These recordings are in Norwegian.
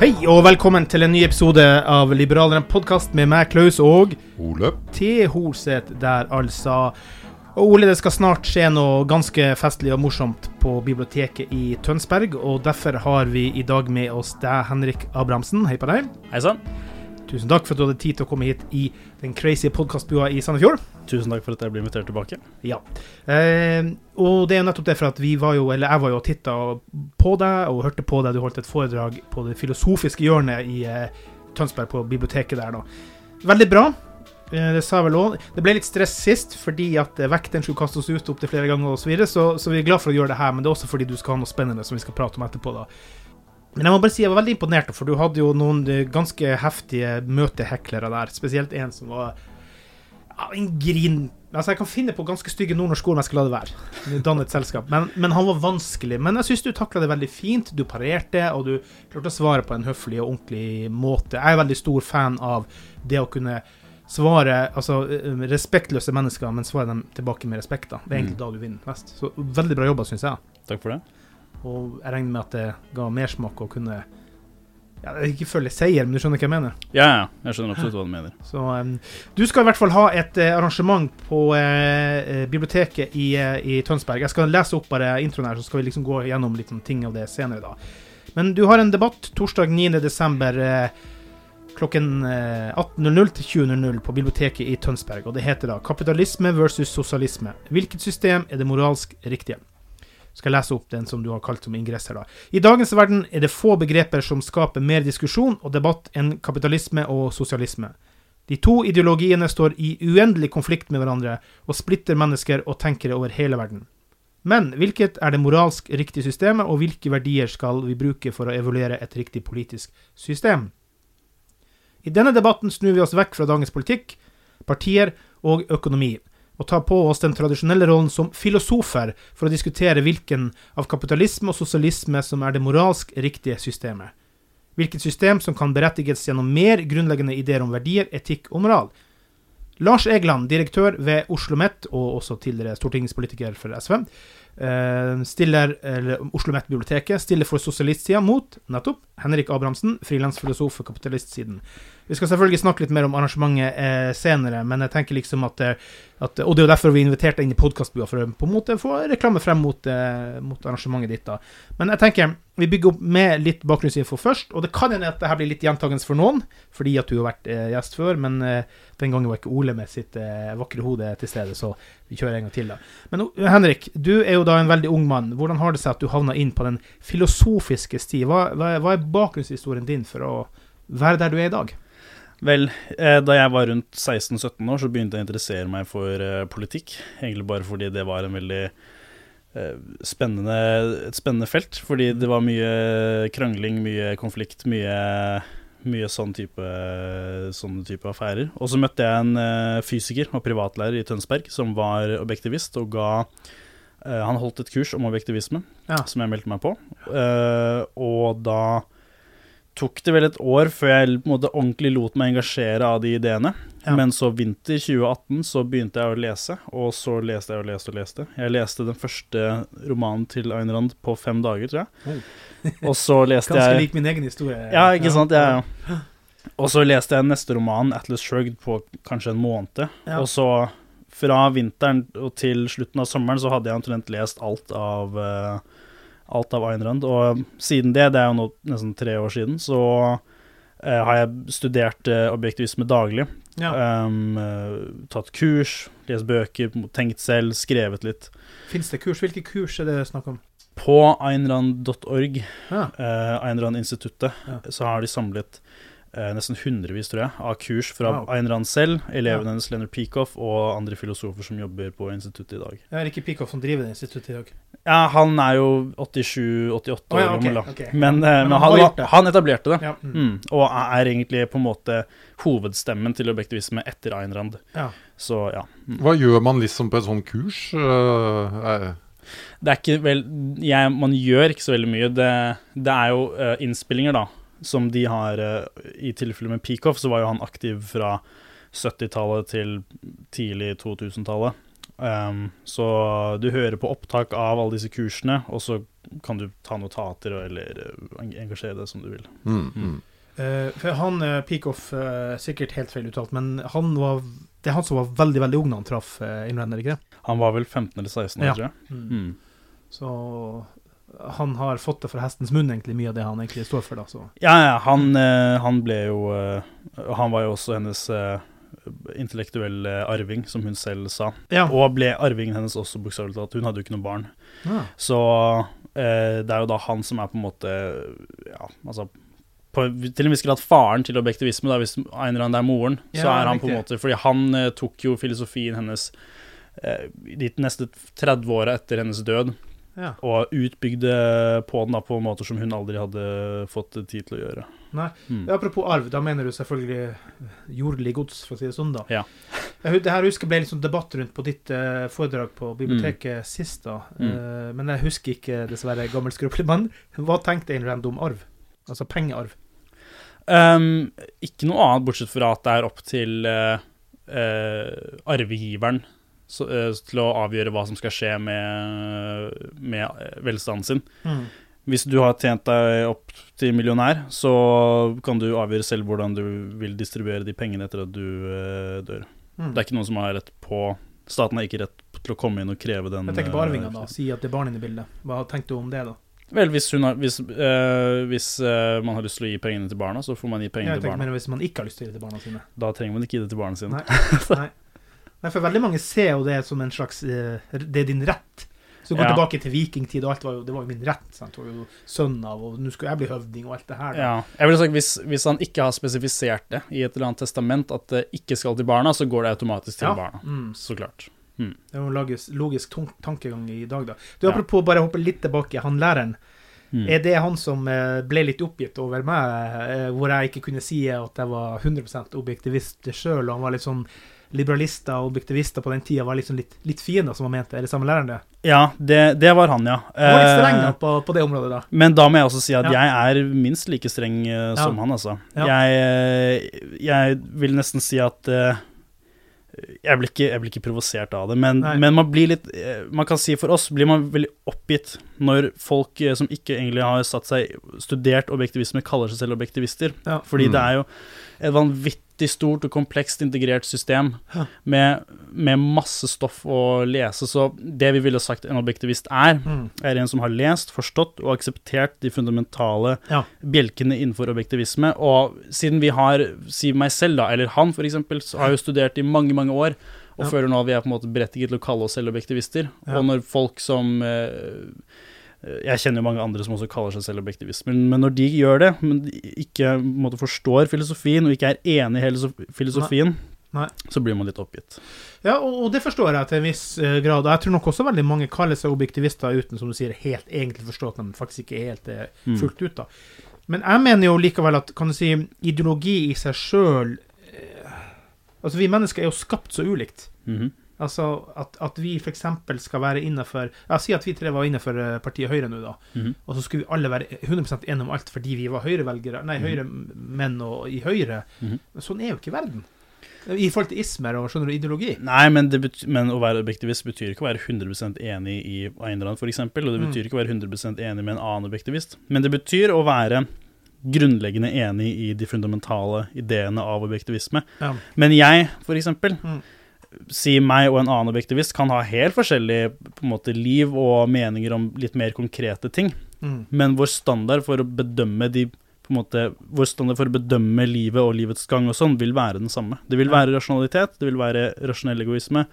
Hei og velkommen til en ny episode av Liberaleren podkast med meg, Klaus, og Ole. T. Holseth der, altså. Og Ole, det skal snart skje noe ganske festlig og morsomt på biblioteket i Tønsberg, og derfor har vi i dag med oss deg, Henrik Abrahamsen. Hei på deg. Hei sann. Tusen takk for at du hadde tid til å komme hit i den crazy podkastbua i Sandefjord. Tusen takk for at jeg ble invitert tilbake. Ja. Eh, og det er jo nettopp derfor at vi var jo, eller jeg var jo og titta på deg og hørte på deg. Du holdt et foredrag på det filosofiske hjørnet i eh, Tønsberg, på biblioteket der, da. Veldig bra. Eh, det sa vel òg. Det ble litt stress sist fordi at eh, vekteren skulle kaste oss ut opptil flere ganger osv., så, videre, så så vi er glad for å gjøre det her, men det er også fordi du skal ha noe spennende som vi skal prate om etterpå, da. Men jeg må bare si jeg var veldig imponert, for du hadde jo noen eh, ganske heftige møteheklere der. Spesielt en som var ja, en grin Altså, jeg kan finne på ganske stygge nordnorske ord, men jeg skal la det være. Dannet selskap. Men, men han var vanskelig. Men jeg syns du takla det veldig fint. Du parerte, og du klarte å svare på en høflig og ordentlig måte. Jeg er veldig stor fan av det å kunne svare Altså eh, respektløse mennesker, men svare dem tilbake med respekt. da. Det er egentlig da du vinner mest. Så veldig bra jobba, syns jeg. Takk for det. Og jeg regner med at det ga mersmak å kunne ja, Ikke følge seier, men du skjønner hva jeg mener? Ja, ja. Jeg skjønner absolutt hva du mener. Så um, Du skal i hvert fall ha et uh, arrangement på eh, biblioteket i, uh, i Tønsberg. Jeg skal lese opp bare introen her, så skal vi liksom gå gjennom litt sånn ting av det senere. da. Men du har en debatt torsdag 9.12. Eh, klokken eh, 18.00 til 20.00 på biblioteket i Tønsberg. Og det heter da 'Kapitalisme versus sosialisme'. Hvilket system er det moralsk riktige? Skal jeg lese opp den som du har kalt som ingress her. da. I dagens verden er det få begreper som skaper mer diskusjon og debatt enn kapitalisme og sosialisme. De to ideologiene står i uendelig konflikt med hverandre og splitter mennesker og tenkere over hele verden. Men hvilket er det moralsk riktige systemet, og hvilke verdier skal vi bruke for å evaluere et riktig politisk system? I denne debatten snur vi oss vekk fra dagens politikk, partier og økonomi, og tar på oss den tradisjonelle rollen som filosofer for å diskutere hvilken av kapitalisme og sosialisme som er det moralsk riktige systemet. Hvilket system som kan berettiges gjennom mer grunnleggende ideer om verdier, etikk og moral. Lars Egeland, direktør ved Oslo OsloMet, og også tidligere stortingspolitiker for SV, eh, stiller, eller Oslo OsloMet-biblioteket stiller for sosialistsida mot nettopp Henrik Abrahamsen, frilansfilosof for kapitalistsiden. Vi skal selvfølgelig snakke litt mer om arrangementet eh, senere, men jeg tenker liksom at, eh, at Og det er jo derfor vi inviterte inn i podkastbua, for å på en måte få reklame frem mot, eh, mot arrangementet ditt. da. Men jeg tenker vi bygger opp med litt bakgrunnsinfo først. Og det kan hende at det her blir litt gjentagende for noen, fordi at du har vært eh, gjest før. Men eh, den gangen var ikke Ole med sitt eh, vakre hode til stede, så vi kjører en gang til, da. Men Henrik, du er jo da en veldig ung mann. Hvordan har det seg at du havna inn på den filosofiske sti? Hva, hva, hva er bakgrunnshistorien din for å være der du er i dag? Vel, eh, da jeg var rundt 16-17 år, så begynte jeg å interessere meg for eh, politikk. Egentlig bare fordi det var en veldig eh, spennende, et spennende felt, fordi det var mye krangling, mye konflikt, mye, mye sånn type, sånne type affærer. Og så møtte jeg en fysiker og privatlærer i Tønsberg som var objektivist, og ga Han holdt et kurs om objektivisme, Ja. som jeg meldte meg på. Og da tok det vel et år før jeg måte ordentlig lot meg engasjere av de ideene. Ja. Men så vinter 2018 så begynte jeg å lese, og så leste jeg og leste og leste. Jeg leste den første romanen til Ayn Rand på fem dager, tror jeg. Og så leste Ganske jeg lik min egen historie. Ja, ikke sant? Ja, ja. Og så leste jeg neste roman, Atlas Shrugged, på kanskje en måned. Ja. Og så fra vinteren og til slutten av sommeren så hadde jeg omtrent lest alt av eh, alt av Ayn Rand. Og siden det, det er jo nå nesten tre år siden, så eh, har jeg studert eh, objektivisme daglig. Ja. Um, tatt kurs, lest bøker, tenkt selv, skrevet litt. Fins det kurs? Hvilke kurs er det snakk om? På einrand.org, Ja. eh, Ayn Rand-instituttet, Ja. så har de samlet eh, nesten hundrevis, tror jeg, av kurs fra Wow. Ayn Rand selv, eleven Ja. hennes Leonard Peekhoff og andre filosofer som jobber på instituttet i dag. Det er ikke Peekhoff som driver det instituttet i dag. Ja, han er jo 87-88 år ja, år gammel, okay, okay. Men, eh, Men han han, etablerte det. Ja. Mm. Mm, og er egentlig på en måte hovedstemmen til objektivisme etter Ayn Rand. ja. Så ja. Mm. Hva gjør man liksom på et sånt kurs? Uh, eh, Det er ikke vel jeg, Man gjør ikke så veldig mye. Det, det er jo uh, innspillinger, da, som de har eh, I tilfelle med Peacoff, så var jo han aktiv fra 70-tallet til tidlig 2000-tallet. Um, så du hører på opptak av alle disse kursene, og så kan du ta notater eller eh, engasjere deg som du vil. mm, mm. Uh, for han uh, Peacoff, uh, sikkert helt feil uttalt, men han var, det er han som var veldig veldig ung da han traff uh, Innrender, ikke det? Han var vel 15 eller 16 år, Ja. tror jeg. Mm. Så han har fått det fra hestens munn, egentlig, mye av det han egentlig står for. da, så. Ja, ja, han, eh, han ble jo eh, Han var jo også hennes eh, intellektuelle arving, som hun selv sa. Ja. Og ble arvingen hennes også, bokstavelig talt. Hun hadde jo ikke noe barn. Ja. Så eh, det er jo da han som er på en måte Ja, altså på, til en viss grad faren til objektivisme, da, hvis en eller annen er moren. så er han på en måte Fordi han tok jo filosofien hennes de neste 30 åra etter hennes død, Ja. og utbygde på den da på måter som hun aldri hadde fått tid til å gjøre. Nei. Mm. Apropos arv, da mener du selvfølgelig jordelig gods, for å si det sånn, da. Ja. Jeg, det her husker ble litt sånn debatt rundt på ditt eh, foredrag på biblioteket sist, da. Mm. Eh, men jeg husker ikke, dessverre, gammel skrøpelig. Men hva tenkte Ayn Rand om arv? Altså pengearv. Um, ikke noe annet, bortsett fra at det er opp til uh, uh, arvegiveren så, eh, til å avgjøre hva som skal skje med, med eh, velstanden sin. Mm. Hvis du har tjent deg opp til millionær, så kan du avgjøre selv hvordan du vil distribuere de pengene etter at du eh, dør. Mm. Det er ikke noen som har rett på Staten har ikke rett til å komme inn og kreve den Jeg tenker på arvingene, da. Si at det er barn inne i bildet. Hva tenkte du om det, da? Vel, hvis, har, hvis, øh, hvis øh, man har lyst til å gi pengene til barna, så får man gi pengene til barna. men Hvis man ikke har lyst til å gi det til barna sine. Da trenger man ikke gi det til barna sine. Nei. Nei. Nei, for veldig mange ser jo det som en slags eh, Det er din rett. Så du går Ja. tilbake til vikingtid, og alt var jo, det var jo min rett. Sant? Jeg var jo sønn av, og nå skulle jeg bli høvding, og alt det her. Ja, jeg vil sagt hvis, hvis han ikke har spesifisert det i et eller annet testament at det ikke skal til barna, så går det automatisk til Ja. barna. Mm. Så klart. Det er jo en logisk, logisk tankegang i dag, da. Du. Apropos bare hoppe litt tilbake, han læreren. Mm. Er det han som eh, ble litt oppgitt over meg, eh, hvor jeg ikke kunne si at jeg var 100 objektivist sjøl, han var litt sånn liberalister og objektivister på den tida var liksom litt, litt fiender, som han mente? Eller samme læreren, det? Ja, det, det var han, ja. Han var litt streng Eh, da, på, på det området, da. Men da må jeg også si at Ja. jeg er minst like streng uh, som Ja. han, altså. Ja. Jeg, eh, jeg vil nesten si at uh, jeg blir ikke, jeg blir ikke provosert av det, men, men man blir litt Man kan si for oss blir man veldig oppgitt når folk som ikke egentlig har satt seg studert objektivisme, kaller seg selv objektivister. Ja. Fordi Mm. det er jo et vanvittig stort og komplekst integrert system med, med masse stoff å lese. Så det vi ville sagt en objektivist er, Mm. er en som har lest, forstått og akseptert de fundamentale Ja. bjelkene innenfor objektivisme. Og siden vi har, si meg selv da, eller han så har jo studert i mange, mange år, og Ja. føler nå at vi er på en måte berettiget til å kalle oss selv objektivister. Ja. Og når folk som eh, Jeg kjenner jo mange andre som også kaller seg selv objektivister, men, men når de gjør det, men de ikke måte forstår filosofien og ikke er enig i hele filosofien, Nei. så blir man litt oppgitt. Ja, og, og det forstår jeg til en viss eh, grad. Og jeg tror nok også veldig mange kaller seg objektivister uten, som du sier, helt egentlig forstå at de faktisk ikke er helt eh, Mm. fullt ut. da. Men jeg mener jo likevel at kan du si, ideologi i seg sjøl Altså, vi mennesker er jo skapt så ulikt. Mhm. Altså at, at vi f.eks. skal være innenfor Jeg sier at vi tre var innenfor eh, partiet Høyre nå, da. Mhm. Og så skulle vi alle være 100 enige om alt fordi vi var Høyre-velgere, nei, Høyre-menn og i Høyre. Mm -hmm. sånn er jo ikke verden. I forhold til ismer og skjønner du, ideologi. Nei, men, men å være objektivist betyr ikke å være 100 enig i Einrand, f.eks. Og det Mm. betyr ikke å være 100 enig med en annen objektivist. Men det betyr å være grunnleggende enig i de fundamentale ideene av objektivisme. Ja. Men jeg, for eksempel, Mm. Si meg og en annen objektivist kan ha helt forskjellig måte, liv og meninger om litt mer konkrete ting. Mm. Men vår standard for å bedømme de måte, Vår standard for å bedømme livet og livets gang og sånn vil være den samme. Det vil være rasjonalitet, det vil være rasjonell egoisme.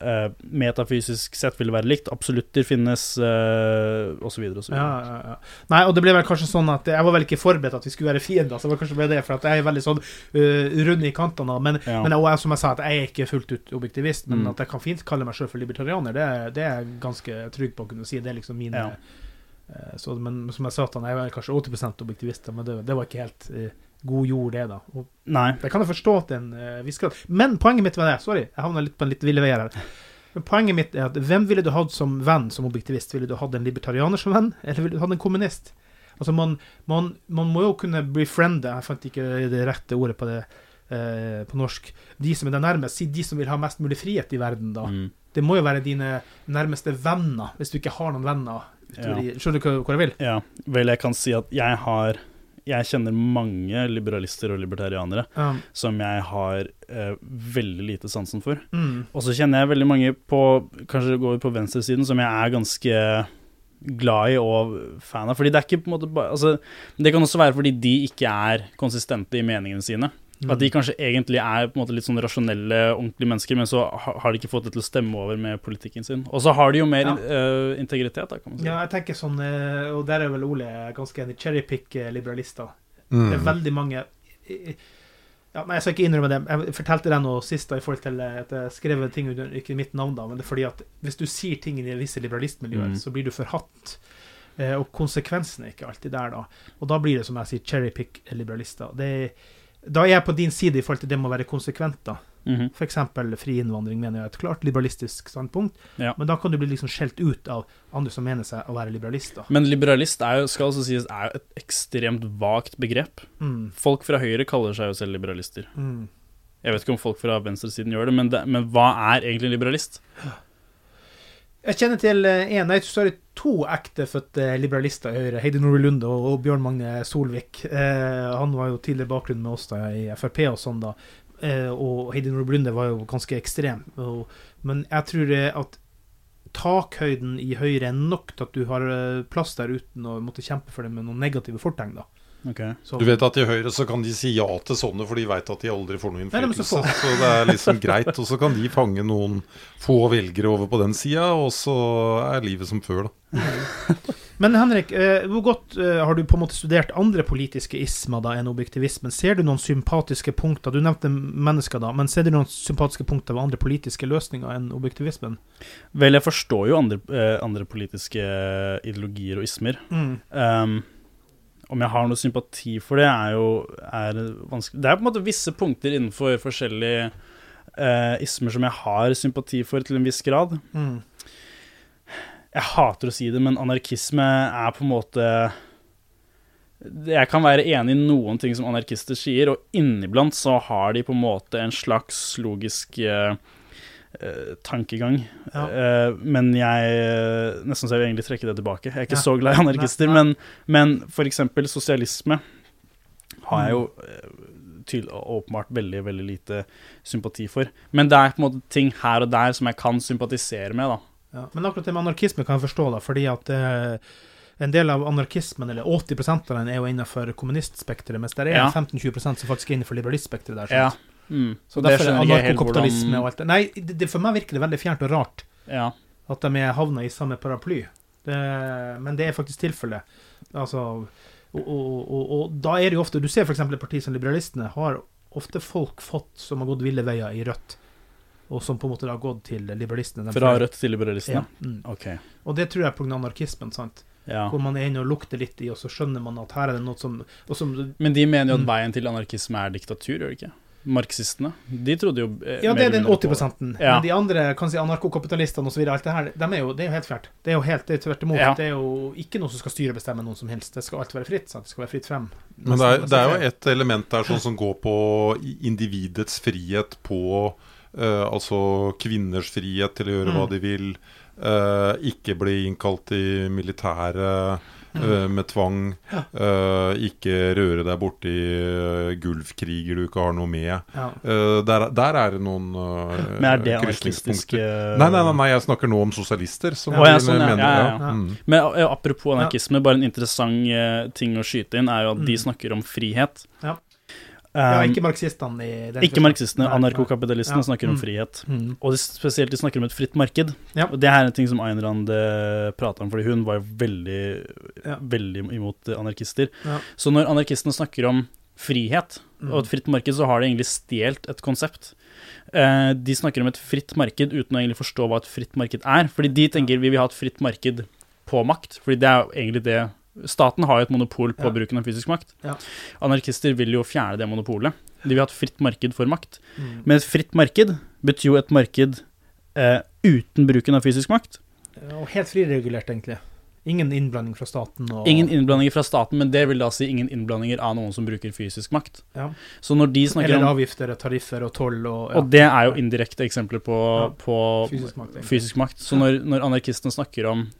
Eh, metafysisk sett vil det være likt. Absolutter finnes, uh, osv. osv. Ja, ja, ja. Nei, og det ble vel kanskje sånn at jeg var vel ikke forberedt at vi skulle være fiender, så det var kanskje bare det, for at jeg er veldig sånn uh, rund i kantene. Men, Ja. men jeg, som jeg sa, at jeg er ikke fullt ut objektivist, men Mm. at jeg kan fint kalle meg sjøl for libertarianer, det, det er jeg ganske trygg på å kunne si. Det er liksom mine eh, så, Men som jeg sa, at han er vel kanskje 80% objektivist, men det, det var ikke helt eh, god jord, det, da. Og Nei. jeg kan jo forstå til en uh, viss grad. Men poenget mitt var det. Sorry, jeg havna litt på en litt ville veier her. Men poenget mitt er at hvem ville du hatt som venn som objektivist? Ville du hatt en libertarianer som venn, eller ville du hatt en kommunist? Altså, man, man, man må jo kunne befriende Jeg fant ikke det rette ordet på det eh, på norsk. De som er deg nærmest. Si de som vil ha mest mulig frihet i verden, da. Mm. Det må jo være dine nærmeste venner, hvis du ikke har noen venner. Ja. Skjønner du hva, hvor jeg vil? Ja. Vel, jeg kan si at jeg har Jeg kjenner mange liberalister og libertarianere Ja. som jeg har eh, veldig lite sansen for. Mm. Og så kjenner jeg veldig mange på Kanskje det går på venstresiden som jeg er ganske glad i og fan av. Fordi det er ikke på en måte bare altså, Det kan også være fordi de ikke er konsistente i meningene sine. At de kanskje egentlig er på en måte litt sånn rasjonelle, ordentlige mennesker, men så har de ikke fått det til å stemme over med politikken sin. Og så har de jo mer Ja. uh, integritet, da, kan man si. Ja, jeg tenker sånn, eh, og der er vel Ole ganske enig, cherrypick-liberalister. Mm. Det er veldig mange ja, nei, Jeg skal ikke innrømme det. Jeg fortalte deg noe sist da, i forhold til eh, at jeg skrev ting under ikke mitt navn, da, men det er fordi at hvis du sier ting i visse liberalistmiljøer, Mm. så blir du forhatt. Eh, og konsekvensene er ikke alltid der, da. Og da blir det, som jeg sier, cherrypick-liberalister. Det, Da er jeg på din side i forhold til det med å være konsekvent, da. Mm For eksempel fri innvandring mener jeg er et klart liberalistisk standpunkt, Ja. men da kan du bli liksom skjelt ut av andre som mener seg å være liberalist. Da. Men liberalist er jo, skal altså sies, er jo et ekstremt vagt begrep. Mm. Folk fra høyre kaller seg jo selv liberalister. Mm. Jeg vet ikke om folk fra venstresiden gjør det, men, det, men hva er egentlig liberalist? Jeg kjenner til én, nei, sorry, to ektefødte liberalister i Høyre. Heidi Nore Lunde og, Bjørn Magne Solvik. Eh, han var jo tidligere bakgrunn med oss da i Frp og sånn, da. Eh, og Heidi Nore Lunde var jo ganske ekstrem. Og, men jeg tror eh, at takhøyden i Høyre er nok til at du har eh, plass der uten å måtte kjempe for det med noen negative fortegn, da. Så- Du vet at i Høyre så kan de si ja til sånne, for de veit at de aldri får noen innflytelse. nei, så så det er liksom greit. Og så kan de fange noen få velgere over på den sida, og så er livet som før, da. Men Henrik, eh, hvor godt eh, har du på en måte studert andre politiske ismer da enn objektivismen? Ser du noen sympatiske punkter? Du nevnte mennesker, da, men ser du noen sympatiske punkter ved andre politiske løsninger enn objektivismen? Vel, jeg forstår jo andre, eh, andre politiske ideologier og ismer. Mm. Um, om jeg har noe sympati for det, er jo er vanskelig Det er på en måte visse punkter innenfor forskjellige eh, ismer som jeg har sympati for til en viss grad. Mm. Jeg hater å si det, men anarkisme er på en måte Jeg kan være enig i noen ting som anarkister sier, og inniblant så har de på en måte en slags logisk eh, eh, tankegang. Ja. Uh, men jeg Nesten så jeg vil egentlig trekke det tilbake. Jeg er ikke Ja. så glad i anarkister, Nei, nei. men, men for eksempel sosialisme har jeg jo eh, tydelig, åpenbart veldig, veldig lite sympati for. Men det er på en måte ting her og der som jeg kan sympatisere med, da. Ja. Men akkurat det med anarkisme kan jeg forstå, da, fordi at eh, en del av anarkismen, eller 80% av den, er jo innenfor kommunistspekteret, mens det er Ja. 15-20% som faktisk er innenfor liberalistspekteret der. Ja. Mm. Så Det er skjønner jeg helt hvordan- og alt det. Nei, det, det, for meg virker det veldig fjernt og rart Ja. at de er havna i samme paraply. Det, men det er faktisk tilfellet. Altså, og, og, og, da er det jo ofte Du ser f.eks. et parti som Liberalistene har ofte folk fått som har gått ville veier i Rødt, og som på en måte har gått til liberalistene. Fra Rødt til liberalistene? Ja. Mm. Ok. Og det tror jeg pga. anarkismen, sant. Ja. Hvor man er inne og lukter litt i, og så skjønner man at her er det noe som, som Men de mener jo at Mm. veien til anarkisme er diktatur, gjør de ikke? Marxistene. De trodde jo eh, Ja, det er den 80 Ja. Men de andre kan si anarkokapitalistene osv., alt det her, de er jo, det er jo helt fælt. Det er jo helt, det er tvert imot. Ja. Det er jo ikke noe som skal styre og bestemme noen som helst. Det skal alt være fritt. sant? Det skal være fritt frem. Men det er, det er jo et element der sånn som går på individets frihet på Uh, Altså kvinners frihet til å gjøre hva Mm. de vil. Uh, ikke bli innkalt i militæret eh, med tvang. Uh, ikke røre deg borti uh, gulvkriger du ikke har noe med. Eh, der, der er det noen uh, Men er det anarkistiske Nei, nei, nei, nei, jeg snakker nå om sosialister. Som ja, jeg, sånn, ja. Ja. Mm. Men apropos anarkisme, bare en interessant ting å skyte inn, er jo at de Mm. snakker om frihet. Ja. Ja, Um, ikke marxistene ikke marxistene, anarkokapitalistene Ja. snakker om Mm. frihet. Mm. Og spesielt de snakker om et fritt marked. Ja. Og det her er en ting som Ayn Rand prata om, fordi hun var veldig, Ja. veldig imot anarkister. Så når anarkistene snakker om frihet Mm. og et fritt marked, så har de egentlig stjålet et konsept. Eh, de snakker om et fritt marked uten å egentlig forstå hva et fritt marked er. Fordi de tenker vi vil ha et fritt marked på makt, fordi det er egentlig det Staten har jo et monopol på Ja. bruken av fysisk makt. Ja. Anarkister vil jo fjerne det monopolet. De vil ha et fritt marked for makt. Mm. Men et fritt marked betyr jo et marked eh, uten bruken av fysisk makt. Og helt friregulert, egentlig. Ingen innblanding fra staten. Og... Ingen innblandinger fra staten, men det vil da si ingen innblandinger av noen som bruker fysisk makt. Ja. Så når de snakker Eller om avgifter tariffer og toll og ja. Og det er jo indirekte eksempler på, Ja. på Fysisk makt, fysisk makt. Så når, når anarkistene snakker om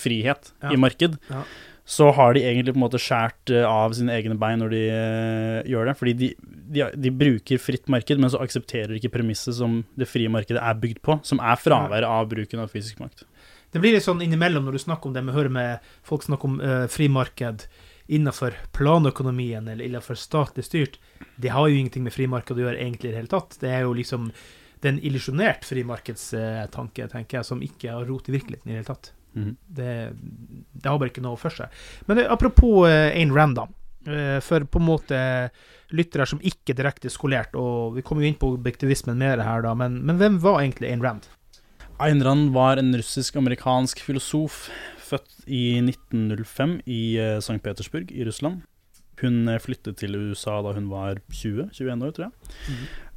frihet Ja. i marked, Ja. så har de egentlig på en måte skåret eh, av sine egne bein når de eh, gjør det. Fordi de, de, de bruker fritt marked, men så aksepterer de ikke premisset som det frie markedet er bygd på, som er fraværet av bruken av fysisk makt. Det blir litt sånn innimellom når du snakker om det, vi hører med folk snakke om uh, frimarked innenfor planøkonomien eller innenfor statlig styrt. Det har jo ingenting med frimarked å gjøre egentlig i det hele tatt. Det er jo liksom det er en illusjonert frimarkedstanke, tenker jeg, som ikke har rot i virkeligheten i det hele tatt. Mhm. Det, det har bare ikke noe for seg. Men apropos uh, Ayn Rand, da. Eh, for på en måte lyttere som ikke er direkte skolert, og vi kommer jo inn på objektivismen mer her, da, men, men hvem var egentlig Ayn Rand? Ayn Rand var en russisk-amerikansk filosof født i 1905 i eh, St. Petersburg i Russland. Hun eh, flyttet til USA da hun var 20-21 år, tror jeg.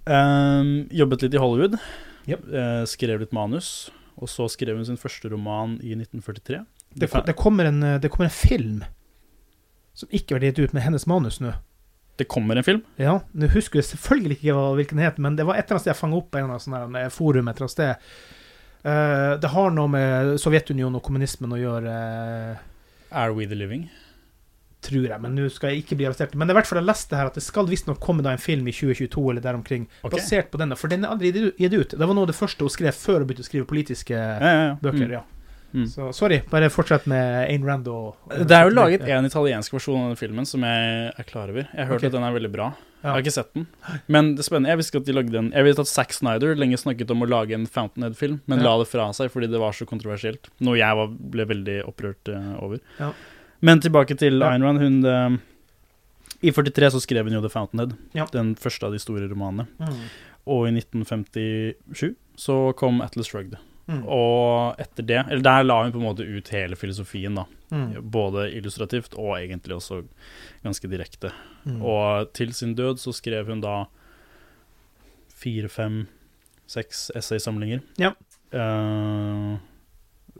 Um, jobbet litt i Hollywood. Yep. Uh, skrev litt manus. Og så skrev hun sin første roman i 1943. Det, ko- det, kommer en, eh, det kommer en film som ikke ble gitt ut med hennes manus nå. Det kommer en film. Ja, Nå husker jeg selvfølgelig ikke hvilken het, men det var et eller annet sted jeg fanga opp på en eller annen sånn forum et eller annet sted. Eh, det har noe med Sovjetunionen og kommunismen å gjøre, Are We The Living? Tror jeg. Men nå skal jeg ikke bli arrestert. Men det i hvert fall jeg leste her at det skal visstnok komme da en film i 2022 eller der omkring, okay. basert på denne. For den er aldri gitt ut. Det var noe av det første hun skrev før hun begynte å skrive politiske Ja, ja, ja. bøker. Mm. ja. Mm. Så sorry, bare fortsett med Ayn Rand og Det er jo laget en italiensk versjon av den filmen som jeg er klar over. Jeg har hørt okay. at den er veldig bra. Jeg har ikke sett den. Men det er spennende. Jeg visste at de lagde en Jeg vet at Zack Snyder lenge snakket om å lage en Fountainhead-film, men la det fra seg fordi det var så kontroversielt. Noe jeg var, ble veldig opprørt eh, over. Ja. Men tilbake til Ja. Ayn Rand. Hun eh, I 43 så skrev hun jo The Fountainhead, Ja. den første av de store romanene. Mm. Og i 1957 så kom Atlas Shrugged. Mm. Og etter det Eller der la hun på en måte ut hele filosofien, da. Mm. Både illustrativt og egentlig også ganske direkte. Mm. Og til sin død så skrev hun da fire, fem, seks essaysamlinger. Ja. Eh,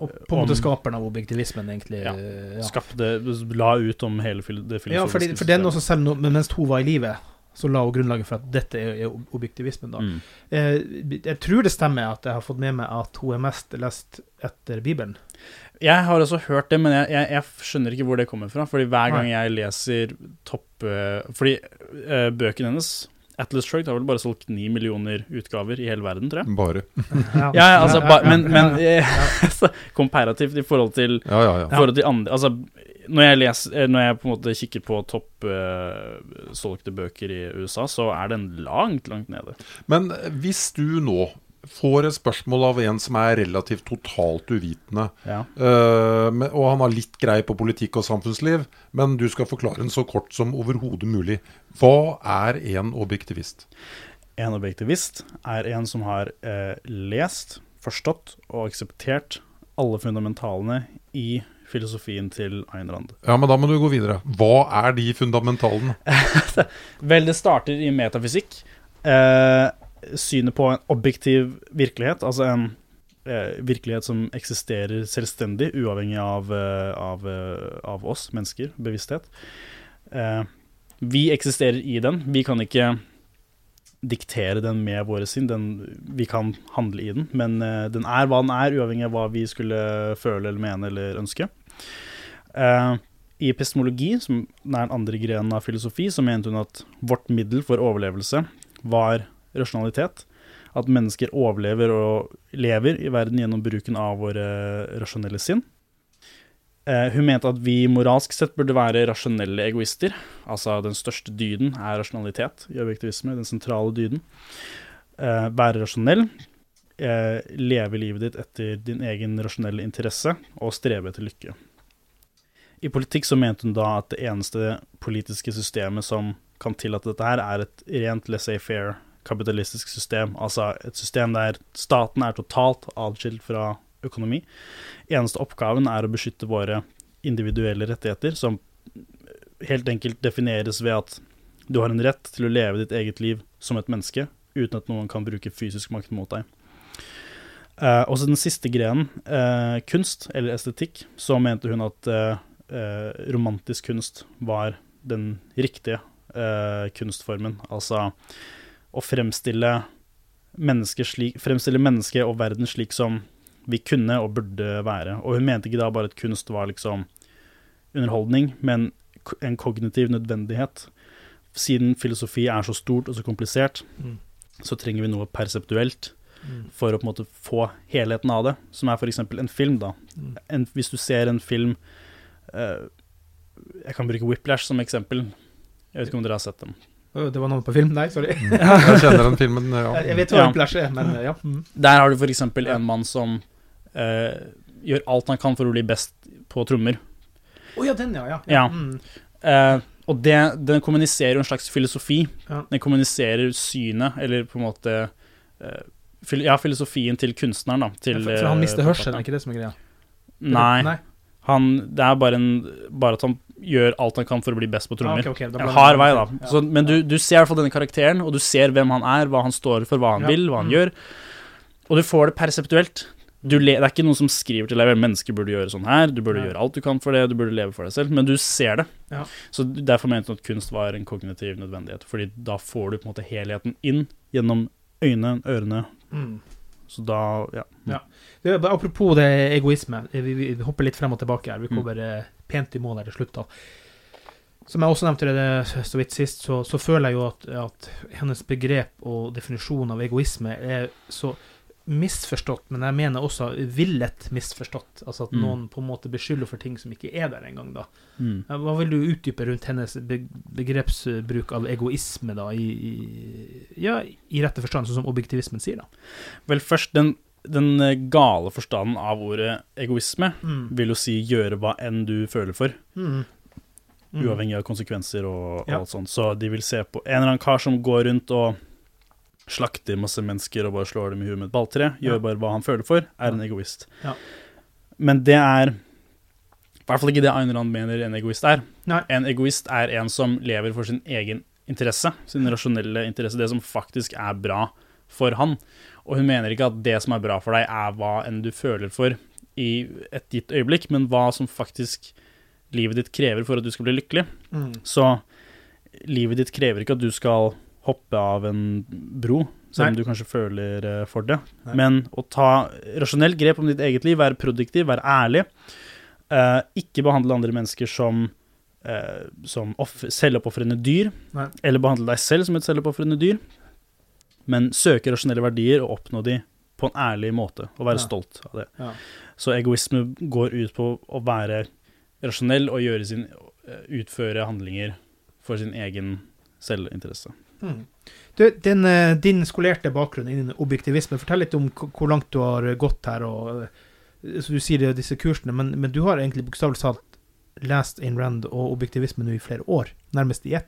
Og på en måte skaperen av objektivismen, egentlig. Ja. ja. skapte La ut om hele det filosofiske Ja, fordi, for den også selv men mens hun var i live, så la hun grunnlaget for at dette er, er objektivismen. da. Mm. Eh, jeg tror det stemmer at jeg har fått med meg at hun er mest lest etter Bibelen. Jeg har også hørt det, men jeg, jeg, jeg skjønner ikke hvor det kommer fra. Fordi hver gang jeg leser topp eh, Fordi eh, bøkene hennes Atlas Shrugged har vel bare solgt ni millioner utgaver i hele verden, tror jeg. Bare. Ja, altså, ba, men, men ja. eh, komparativt i forhold til, Ja, ja, ja. forhold til andre Altså, når jeg, leser, eh, når jeg på en måte kikker på topp uh, solgte bøker i USA, så er den langt, langt nede. Men hvis du nå får et spørsmål av en som er relativt totalt uvitende. Ja. Uh, og han har litt greie på politikk og samfunnsliv, men du skal forklare den så kort som overhodet mulig. Hva er en objektivist? En objektivist er en som har uh, lest, forstått og akseptert alle fundamentalene i filosofien til Ayn Rand. Ja, men da må du gå videre. Hva er de fundamentalene? Vel, det starter i metafysikk. Eh, synet på en objektiv virkelighet, altså en eh, virkelighet som eksisterer selvstendig, uavhengig av, eh, av, eh, av oss mennesker, bevissthet. Eh, vi eksisterer i den. Vi kan ikke diktere den med våre sinn. Den, vi kan handle i den, men eh, den er hva den er, uavhengig av hva vi skulle føle eller mene eller ønske. Eh, I epistemologi, som er den andre grenen av filosofi, så mente hun at vårt middel for overlevelse var rasjonalitet. At mennesker overlever og lever i verden gjennom bruken av våre rasjonelle sinn. Eh, hun mente at vi moralsk sett burde være rasjonelle egoister. Altså den største dyden er rasjonalitet i objektivisme, den sentrale dyden. Eh, være rasjonell, eh, leve livet ditt etter din egen rasjonelle interesse og strebe etter lykke. I politikk så mente hun da at det eneste politiske systemet som kan tillate dette her, er et rent laissez-faire kapitalistisk system. Altså et system der staten er totalt atskilt fra økonomi. Eneste oppgaven er å beskytte våre individuelle rettigheter, som helt enkelt defineres ved at du har en rett til å leve ditt eget liv som et menneske, uten at noen kan bruke fysisk makt mot deg. Eh, også den siste grenen, eh, kunst eller estetikk, så mente hun at eh, eh, romantisk kunst var den riktige eh, kunstformen. Altså å fremstille mennesket mennesket og verden slik som vi kunne og burde være. Og hun mente ikke da bare at kunst var liksom underholdning, men en kognitiv nødvendighet. Siden filosofi er så stort og så komplisert, Mm. så trenger vi noe perseptuelt Mm. for å på en måte få helheten av det, som er f.eks. en film. da. Mm. En, hvis du ser en film uh, Jeg kan bruke Whiplash som eksempel. Jeg vet ikke om dere har sett dem. Det var noe på film? Nei, sorry. Jeg kjenner den filmen, ja. Jeg jeg vet hva Ja. Whiplash er, men ja. Mm. Der har du f.eks. en mann som eh, gjør alt han kan for å bli best på trommer. Å ja, den, ja. ja. Ja. Mm. Eh, og det, den kommuniserer jo en slags filosofi. Ja. Den kommuniserer synet, eller på en måte eh, fil Ja, filosofien til kunstneren, da. Til, for, for han mister eh, hørselen, er ikke det som er greia? Nei. Nei. Han, det er bare, en, bare at han gjør alt han kan for å bli best på trommer. Ah, okay, okay. Hard vei, da. Ja. Så, men du, du ser i hvert fall denne karakteren, og du ser hvem han er, hva han står for, hva han Ja. vil, hva han Mm. gjør. Og du får det perseptuelt. Det er ikke noen som skriver til deg Hvem mennesker burde gjøre sånn her, du burde ja. gjøre alt du kan for det, du burde leve for deg selv, men du ser det. Ja. Så derfor mente hun at kunst var en kognitiv nødvendighet, fordi da får du på en måte helheten inn gjennom øynene, ørene. Mm. Så da, ja. Ja. Det, apropos det egoisme, vi, vi, vi hopper litt frem og tilbake her. Vi Mm. kommer eh, pent i mål her til slutt. da. Som jeg også nevnte det så vidt sist, så, så føler jeg jo at, at hennes begrep og definisjon av egoisme er så misforstått, men jeg mener også villet misforstått. Altså at Mm. noen på en måte beskylder for ting som ikke er der engang, da. Mm. Hva vil du utdype rundt hennes begrepsbruk av egoisme, da, i, i, ja, i rette forstand, sånn som objektivismen sier, da? Vel, først den, den eh, gale forstanden av ordet egoisme Mm. vil jo si gjøre hva enn du føler for. Mm. Mm. uavhengig av konsekvenser og, og alt sånt. Så de vil se på en eller annen kar som går rundt og slakter masse mennesker og bare slår dem i huet med et balltre, gjør Ja. bare hva han føler for, er en egoist. Ja. Men det er i hvert fall ikke det Ayn Rand mener en egoist er. Nei. En egoist er en som lever for sin egen interesse, sin rasjonelle interesse, det som faktisk er bra for han. Og hun mener ikke at det som er bra for deg, er hva enn du føler for i et gitt øyeblikk, men hva som faktisk livet ditt krever for at du skal bli lykkelig. Mm. Så livet ditt krever ikke at du skal hoppe av en bro, selv om Nei. du kanskje føler eh, for det. Nei. Men å ta rasjonelt grep om ditt eget liv, være produktiv, være ærlig, eh, ikke behandle andre mennesker som, eh, som selvoppofrende dyr, Nei. eller behandle deg selv som et selvoppofrende dyr, men søke rasjonelle verdier og oppnå de på en ærlig måte, og være Ja. stolt av det. Ja. Så egoisme går ut på å være rasjonell og sin, eh, utføre handlinger for sin egen selvinteresse. Du, den, eh, din skolerte bakgrunn innen objektivisme, fortell litt om hvor langt du har gått her. og eh, så Du sier det er disse kursene, men, men du har egentlig bokstavelig talt lest Ayn Rand og objektivisme nå i flere år, nærmest i ett.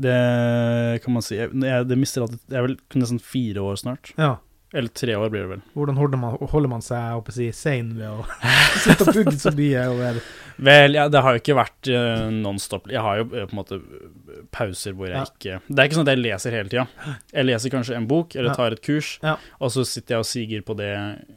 Det kan man si. Jeg, det mister alltid Det er vel nesten fire år snart. Ja. Eller tre år blir det vel. Hvordan holder man, holder man seg oppe si, sane ved å sitte og pugge så mye? over Vel, ja, det har jo ikke vært uh, nonstop. Jeg har jo uh, på en måte pauser hvor jeg Ja. ikke Det er ikke sånn at jeg leser hele tida. Jeg leser kanskje en bok eller tar et kurs, Ja. og så sitter jeg og siger på det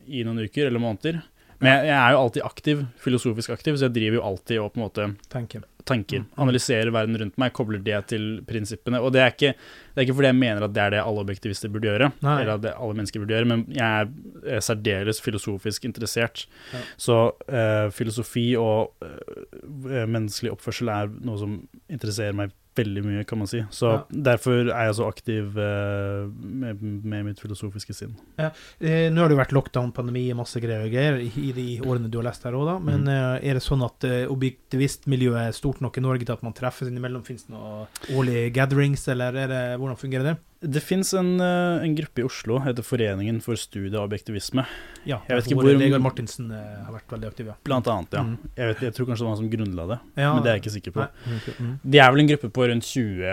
i noen uker eller måneder. Men jeg, jeg er jo alltid aktiv, filosofisk aktiv, så jeg driver jo alltid og på en måte Tenker. Tanker. Analyserer verden rundt meg, kobler det til prinsippene. Og det er ikke, det er ikke fordi jeg mener at det er det alle objektivister burde gjøre, Nei. eller at det alle mennesker burde gjøre, men jeg er særdeles filosofisk interessert. Ja. Så eh, filosofi og eh, menneskelig oppførsel er noe som interesserer meg veldig mye, kan man si. Så Ja. derfor er jeg så aktiv eh, med, med mitt filosofiske sinn. Ja. Eh, nå har det jo vært lockdown, pandemi, masse greier og greier i, de årene du har lest her òg, da. Men mm. eh, er det sånn at eh, objektivistmiljøet er stort nok i Norge til at man treffes innimellom? Fins det noen årlige gatherings, eller er det, hvordan fungerer det? Det fins en, eh, en gruppe i Oslo, heter Foreningen for studie av objektivisme. Ja, jeg vet ikke hvor Vegard Martinsen eh, har vært veldig aktiv, ja. Blant annet, ja. Mm. Jeg, vet, jeg tror kanskje det var han som grunnla det, Ja. men det er jeg ikke sikker på. Mm. De er vel en gruppe på rundt 20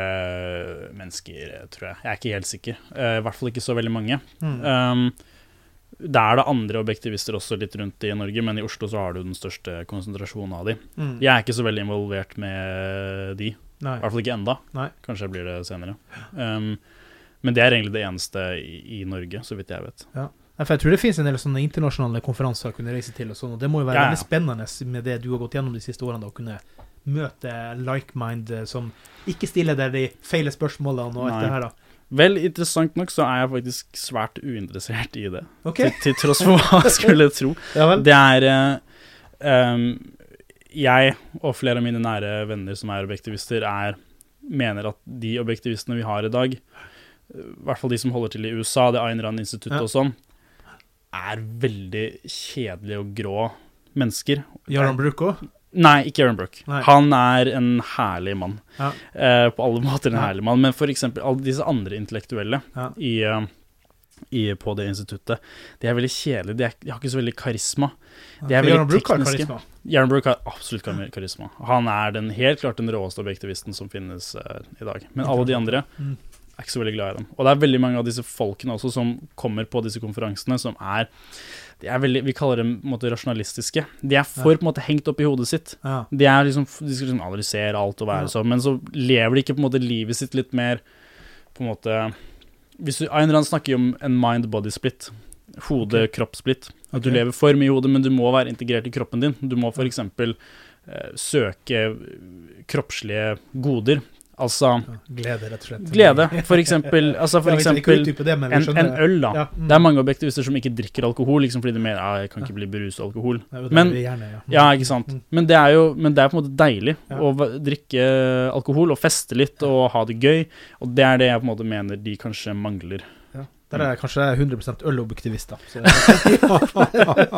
mennesker, tror jeg. Jeg er ikke helt sikker. Eh, I hvert fall ikke så veldig mange. Mm. Um, det er det andre objektivister også litt rundt i Norge, men i Oslo så har du den største konsentrasjonen av de. Mm. Jeg er ikke så veldig involvert med de. Nei. I hvert fall ikke enda. Nei. Kanskje jeg blir det senere. Um, men det er egentlig det eneste i, i Norge, så vidt jeg vet. Ja. For jeg tror det finnes en del sånne internasjonale konferanser å kunne reise til, og sånn, og det må jo være Ja, ja. veldig spennende med det du har gått gjennom de siste årene, da, å kunne møte like-mind eh, som ikke stiller deg de feile spørsmålene og alt det her, da. Vel, interessant nok så er jeg faktisk svært uinteressert i det. Okay. Til, til tross for hva jeg skulle tro. Ja. Det er uh, um, Jeg og flere av mine nære venner som er objektivister, er, mener at de objektivistene vi har i dag, i hvert fall de som holder til i USA, det Ayn Rand-instituttet Ja. og sånn, er veldig kjedelige og grå mennesker. Jaran Brook òg? Nei, ikke Aaron Brook. Nei. Han er en herlig mann. Ja. Eh, på alle måter en Ja. herlig mann. Men eksempel alle disse andre intellektuelle i, eh, i, på det instituttet, de er veldig kjedelige. De, er, de har ikke så veldig karisma. De er veldig Brook har tekniske. karisma. Jaron Brook har absolutt karisma. Han er den, helt klart den råeste objektivisten som finnes eh, i dag. Men alle de andre Mm. Er ikke så veldig glad i dem. Og det er veldig mange av disse folkene også som kommer på disse konferansene, som er de er veldig, Vi kaller dem på en måte rasjonalistiske. De er for på en måte hengt opp i hodet sitt. Ja. De, er liksom, de skal liksom analysere alt og være Ja. sånn, men så lever de ikke på en måte livet sitt litt mer på en måte hvis du, Ayn Rand snakker jo om en mind-body-split. Hode-kropp-split. At du lever for mye i hodet, men du må være integrert i kroppen din. Du må f.eks. Eh, søke kroppslige goder. Altså Glede, rett og slett. Glede, for eksempel. Altså for eksempel det, en, en øl, da. Ja, mm. Det er mange objektivister som ikke drikker alkohol, liksom fordi de mener ja, jeg kan ikke bli beruset av alkohol. Men, gjerne, ja. Mm. ja, ikke sant. Men det er jo men det er på en måte deilig å drikke alkohol og feste litt og ha det gøy, og det er det jeg på en måte mener de kanskje mangler. Der er jeg kanskje 100 ølobjektivist, da.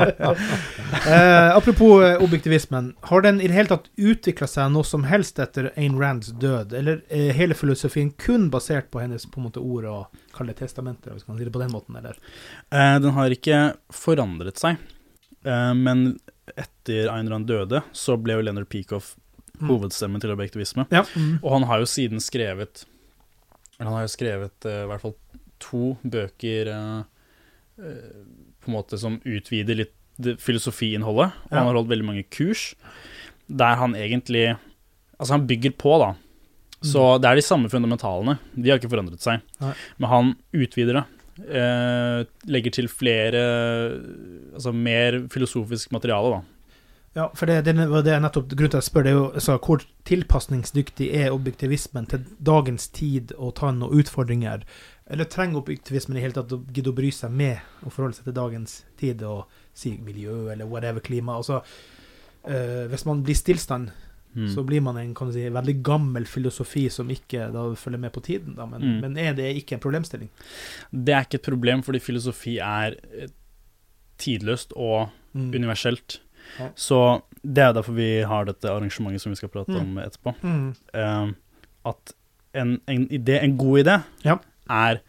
Eh, apropos eh, objektivismen. Har den i det hele tatt utvikla seg noe som helst etter Ayn Rands død? Eller er hele filosofien kun basert på hennes på en måte ord og kalde testamenter, hvis man kan si det på den måten? eller? Eh, den har ikke forandret seg, eh, men etter Ayn Rand døde, så ble jo Leonard Peikoff Mm. hovedstemmen til objektivisme. Ja. Mm. Og han har jo siden skrevet Han har jo skrevet eh, i hvert fall to bøker eh, eh, på en måte som utvider litt det filosofiinnholdet. Og han har holdt veldig mange kurs der han egentlig Altså, han bygger på, da. Så det er de samme fundamentalene. De har ikke forandret seg. Nei. Men han utvider det. Eh, legger til flere Altså mer filosofisk materiale, da. Ja, for det, det det er nettopp grunnen til at jeg spør, det er jo altså, hvor tilpasningsdyktig er objektivismen til dagens tid og ta noen utfordringer? Eller trenger objektivismen i hele tatt å gidde å bry seg med og forholde seg til dagens tid og si miljø eller whatever klima? Altså, eh, hvis man blir stillstand, Mm. så blir man en kan du si, veldig gammel filosofi som ikke da følger med på tiden. Da. Men, Mm. men er det ikke en problemstilling? Det er ikke et problem, fordi filosofi er eh, tidløst og Mm. universelt. Ja. Så det er derfor vi har dette arrangementet som vi skal prate Mm. om etterpå. Eh, at en, en, idé, en god idé Ja. Er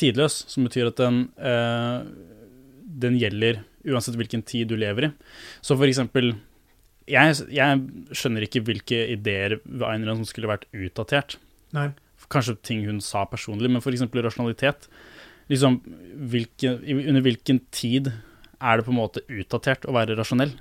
tidløs, som betyr at den, eh, den gjelder uansett hvilken tid du lever i. Så for eksempel jeg, jeg skjønner ikke hvilke ideer ved Ayn Rand som skulle vært utdatert. Nei. Kanskje ting hun sa personlig, men eksempel rasjonalitet. Liksom, hvilke, under hvilken tid er det på en måte utdatert å være rasjonell?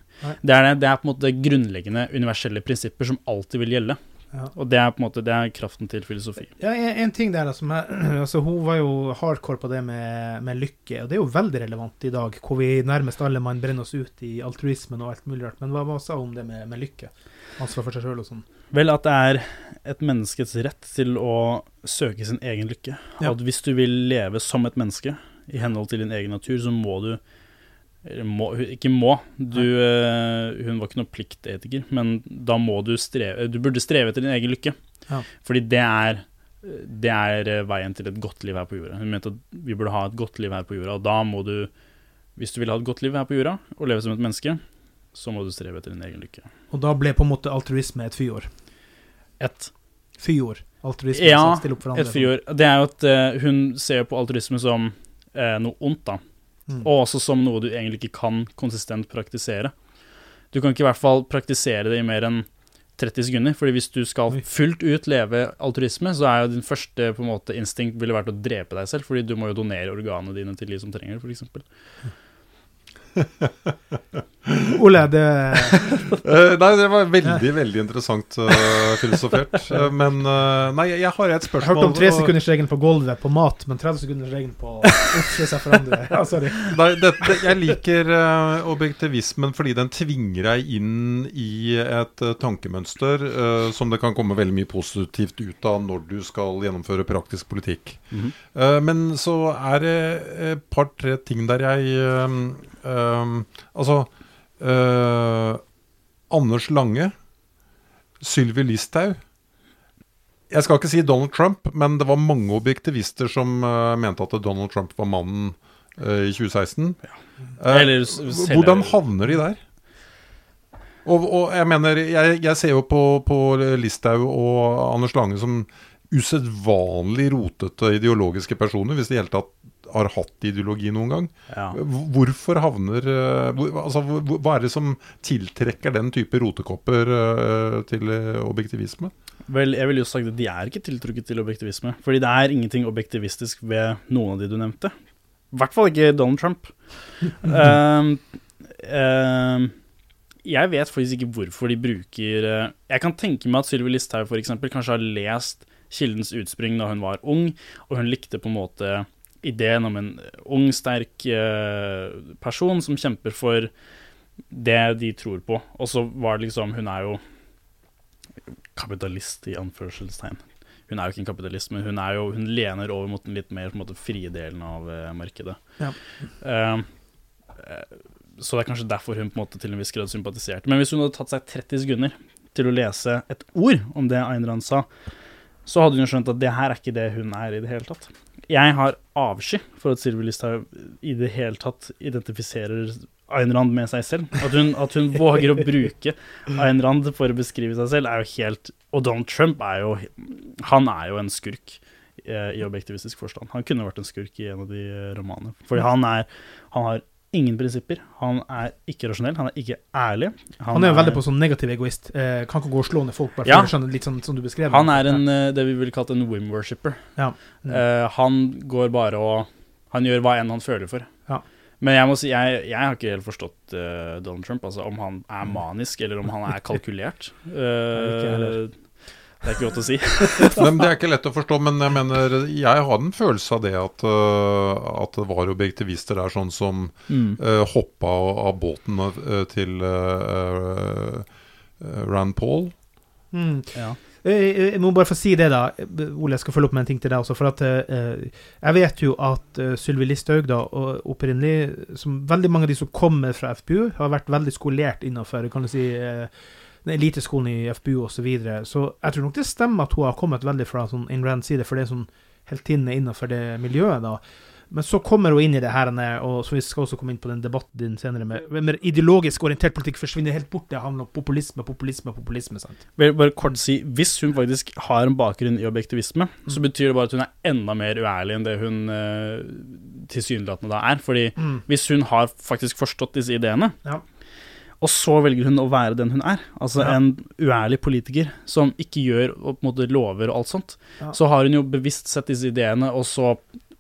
Det er, det, det er på en måte grunnleggende universelle prinsipper som alltid vil gjelde. Ja. Og det er på en måte det er kraften til filosofi. Ja, en, en ting der som er, altså Hun var jo hardcore på det med, med lykke, og det er jo veldig relevant i dag, hvor vi nærmest alle mann brenner oss ut i altruismen og alt mulig rart. Men hva, hva sa hun om det med, med lykke? Ansvar for seg sjøl og sånn. Vel, at det er et menneskets rett til å søke sin egen lykke. Ja. At hvis du vil leve som et menneske i henhold til din egen natur, så må du må, Ikke må. Du, eh, hun var ikke noen pliktetiker, men da må du streve Du burde streve etter din egen lykke. Ja. Fordi det er det er eh, veien til et godt liv her på jorda. Hun mente at vi burde ha et godt liv her på jorda, og da må du Hvis du vil ha et godt liv her på jorda, og leve som et menneske, så må du streve etter din egen lykke. Og da ble på en måte altruisme et fyord. Et Fyord. Altruisme. Ja, som stiller opp for andre. et fyord. Det er jo at uh, hun ser på altruisme som uh, noe ondt, da. Mm. Og også som noe du egentlig ikke kan konsistent praktisere. Du kan ikke i hvert fall praktisere det i mer enn 30 sekunder, fordi hvis du skal fullt ut leve altruisme, så er jo din første på en måte instinkt ville vært å drepe deg selv, fordi du må jo donere organene dine til de som trenger det, f.eks. Ole, det Eh, nei, det var veldig, veldig interessant uh, filosofert. Men uh, Nei, jeg har et spørsmål. Jeg hørte om tre sekunders sekundersregelen på gulvet på mat, men 30 sekundersregelen på oppføre seg for andre. Ja, sorry. Nei, dette, jeg liker uh, objektivismen fordi den tvinger deg inn i et tankemønster som det kan komme veldig mye positivt ut av når du skal gjennomføre praktisk politikk. Mhm. Eh, men så er det et par-tre ting der jeg Altså eh, Anders Lange, Sylvi Listhaug Jeg skal ikke si Donald Trump, men det var mange objektivister som eh, mente at Donald Trump var mannen eh, i 2016. Ja. Eller hvordan havner de der? Og, og jeg mener, jeg, jeg ser jo på, på Listhaug og Anders Lange som usedvanlig rotete ideologiske personer, hvis det i hele tatt har hatt ideologi noen gang. Ja. Hvorfor havner eh, altså, Hva er det som tiltrekker den type rotekopper eh, til eh, objektivisme? Vel, jeg vil jo sagt at de er ikke tiltrukket til objektivisme. Fordi det er ingenting objektivistisk ved noen av de du nevnte. I hvert fall ikke Donald Trump. um, um, jeg vet faktisk ikke hvorfor de bruker Jeg kan tenke meg at Sylvi Listhaug eksempel kanskje har lest Kildens utspring da hun var ung, og hun likte på en måte ideen om en ung, sterk eh, person som kjemper for det de tror på. Og så var det liksom Hun er jo kapitalist i anførselstegn. Hun er jo ikke en kapitalist, men hun, er jo, hun lener over mot den litt mer måte, frie delen av eh, markedet. Ja. Eh, så det er kanskje derfor hun på en måte til en viss grad sympatiserte. Men hvis hun hadde tatt seg 30 sekunder til å lese et ord om det Ayn Rand sa, så hadde hun jo skjønt at det her er ikke det hun er i det hele tatt. Jeg har avsky for at Sylvi Listhaug i det hele tatt identifiserer Ayn Rand med seg selv. At hun, at hun våger å bruke Ayn Rand for å beskrive seg selv, er jo helt Og Donald Trump er jo Han er jo en skurk eh, i objektivistisk forstand. Han kunne vært en skurk i en av de eh, romanene. Fordi han er Han har ingen prinsipper. Han er ikke rasjonell, han er ikke ærlig. Han er jo veldig på sånn negativ egoist. Eh, kan ikke gå og slå ned folk, bare for Ja. skjønne litt sånn som du beskrev. Han er en, ja. det vi ville kalt en whim-worshipper. Ja. Mm. Eh, han går bare og Han gjør hva enn han føler for. Ja. Men jeg må si, jeg, jeg har ikke helt forstått uh, Donald Trump. Altså Om han er manisk, eller om han er kalkulert. Eh, det er ikke godt å si. Men Det er ikke lett å forstå, men jeg mener Jeg har en følelse av det at, øh, at det var objektivister der, sånn som Mm. Uh, hoppa av, av båten uh, til uh, Rand Paul. Mm. Ja. Eh, Jeg må bare få si det, da. Ole, jeg skal følge opp med en ting til deg også. For at eh, Jeg vet jo at Sylvi Listhaug, da, og opprinnelig som Veldig mange av de som kommer fra FPU, har vært veldig skolert innenfor kan du si, eh, eliteskolen i FBU osv. Så, videre. så jeg tror nok det stemmer at hun har kommet veldig fra sånn Ayn Rands side, for det er sånn heltinne innenfor det miljøet. da. Men så kommer hun inn i det her, og så vi skal også komme inn på den debatten din senere, med, med ideologisk orientert politikk forsvinner helt bort. Det handler om populisme, populisme, populisme. sant? Vil bare kort si, Hvis hun faktisk har en bakgrunn i objektivisme, så betyr det bare at hun er enda mer uærlig enn det hun uh, tilsynelatende da er. Fordi Mm. hvis hun har faktisk forstått disse ideene, Ja. Og så velger hun å være den hun er, altså Ja. en uærlig politiker som ikke gjør og på en måte lover og alt sånt, Ja. så har hun jo bevisst sett disse ideene, og så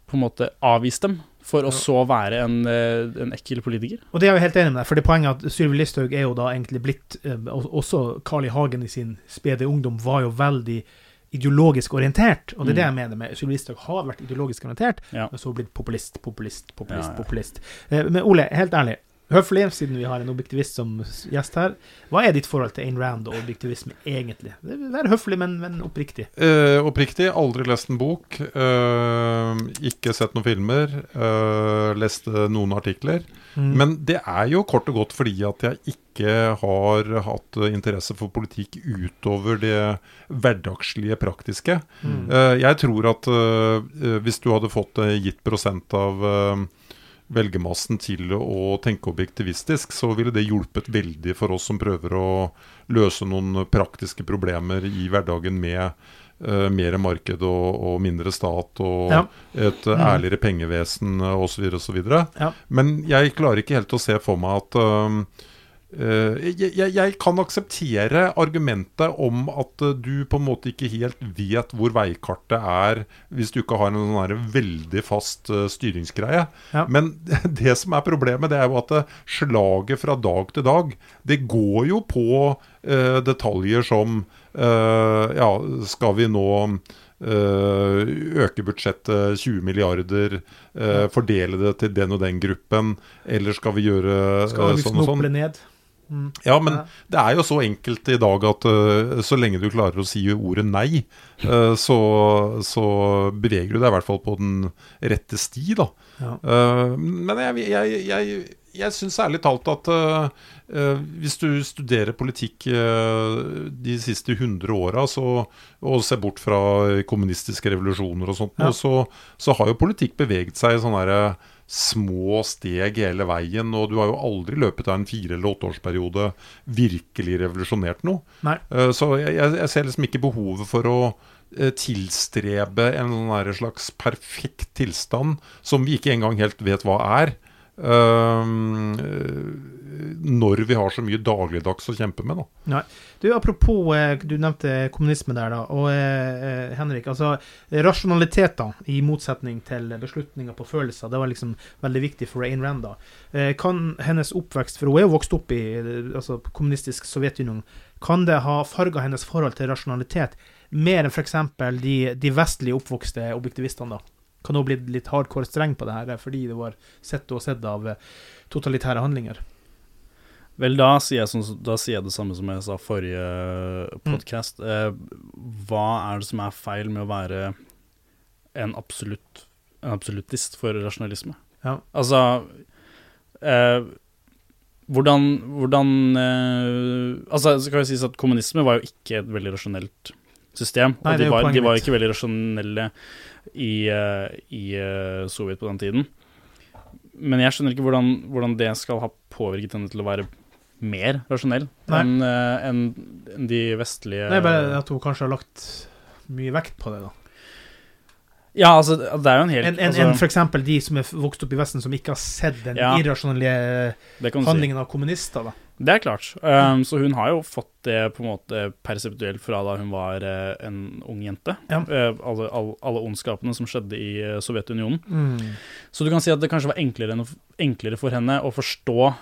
på en måte avvist dem, for å så være en, eh, en ekkel politiker. Og det er jeg jo helt enig med deg, for det poenget at Sylvi Listhaug er jo da egentlig blitt eh, Også Carl I. Hagen i sin spede ungdom var jo veldig ideologisk orientert, og det er det jeg mener med Sylvi Listhaug har vært ideologisk orientert, Ja. men så blitt populist, populist, populist, Ja, ja. populist. Eh, Men Ole, helt ærlig, høflig, siden vi har en objektivist som gjest her, hva er ditt forhold til Ayn Rand og objektivisme egentlig? Vær høflig, men, men oppriktig. Eh, oppriktig, aldri lest en bok. eh, ikke sett noen filmer. Eh, lest eh, noen artikler. Mm. Men det er jo kort og godt fordi at jeg ikke har hatt interesse for politikk utover det hverdagslige, praktiske. Mm. Eh, jeg tror at eh, hvis du hadde fått gitt prosent av velgermassen til å tenke objektivistisk, så ville det hjulpet veldig for oss som prøver å løse noen praktiske problemer i hverdagen med uh, mer marked og, og mindre stat og Ja. et uh, ærligere pengevesen uh, osv. osv. Ja. Men jeg klarer ikke helt å se for meg at eh, jeg, jeg, jeg kan akseptere argumentet om at eh, du på en måte ikke helt vet hvor veikartet er hvis du ikke har en sånn veldig fast eh, styringsgreie. Ja. Men det som er problemet, det er jo at eh, slaget fra dag til dag, det går jo på uh, detaljer som uh, Ja, skal vi nå eh, øke budsjettet 20 milliarder, eh, fordele det til den og den gruppen, eller skal vi gjøre Skal eh, vi sånn og sånn? ned? Mm. Ja, men det er jo så enkelt i dag at uh, så lenge du klarer å si ordet nei, uh, så, så beveger du deg i hvert fall på den rette sti, da. Ja. Uh, men jeg, jeg, jeg, jeg syns ærlig talt at hvis du studerer politikk de siste 100 åra og ser bort fra kommunistiske revolusjoner og sånt, Ja. så, så har jo politikk beveget seg i sånn herre små steg hele veien. Og du har jo aldri i løpet av en fire- eller åtteårsperiode virkelig revolusjonert noe. Nei. Eh, Så jeg, jeg ser liksom ikke behovet for å eh, tilstrebe en sånn slags perfekt tilstand som vi ikke engang helt vet hva er. eh, når vi har så mye dagligdags å kjempe med, da. Nei. Du, apropos, eh, du nevnte kommunisme der, da. Og eh, Henrik, altså rasjonalitet, da, i motsetning til beslutninger på følelser, det var liksom veldig viktig for Ayn Rand. da. Eh, kan hennes oppvekst, for hun er jo vokst opp i altså, kommunistisk Sovjetunionen, kan det ha farga hennes forhold til rasjonalitet mer enn f.eks. De, de vestlige oppvokste objektivistene? da? Kan hun bli litt hardcore streng på det her fordi det var sett og sett av totalitære handlinger? Vel, da sier, jeg sånn, da sier jeg det samme som jeg sa forrige podkast. Eh, hva er det som er feil med å være en, absolutt, en absoluttist for rasjonalisme? Ja. Altså eh, Hvordan, hvordan eh, Altså, så kan jo sies at kommunisme var jo ikke et veldig rasjonelt system. Nei, og de var, de var ikke veldig rasjonelle i, eh, i eh, Sovjet på den tiden. Men jeg skjønner ikke hvordan, hvordan det skal ha påvirket henne til å være mer rasjonell enn en, enn- enn de vestlige Det er bare at hun kanskje har lagt mye vekt på det, da. Ja, altså, det er jo en helt Enn en, altså, en for eksempel de som er vokst opp i Vesten, som ikke har sett den Ja. irrasjonelle handlingen si. av kommunister, da. Det er klart. Um, så hun har jo fått det på en måte perseptuelt fra da hun var uh, en ung jente. Ja. Uh, alle, alle, alle ondskapene som skjedde i uh, Sovjetunionen. Mm. Så du kan si at det kanskje var enklere, enklere for henne å forstå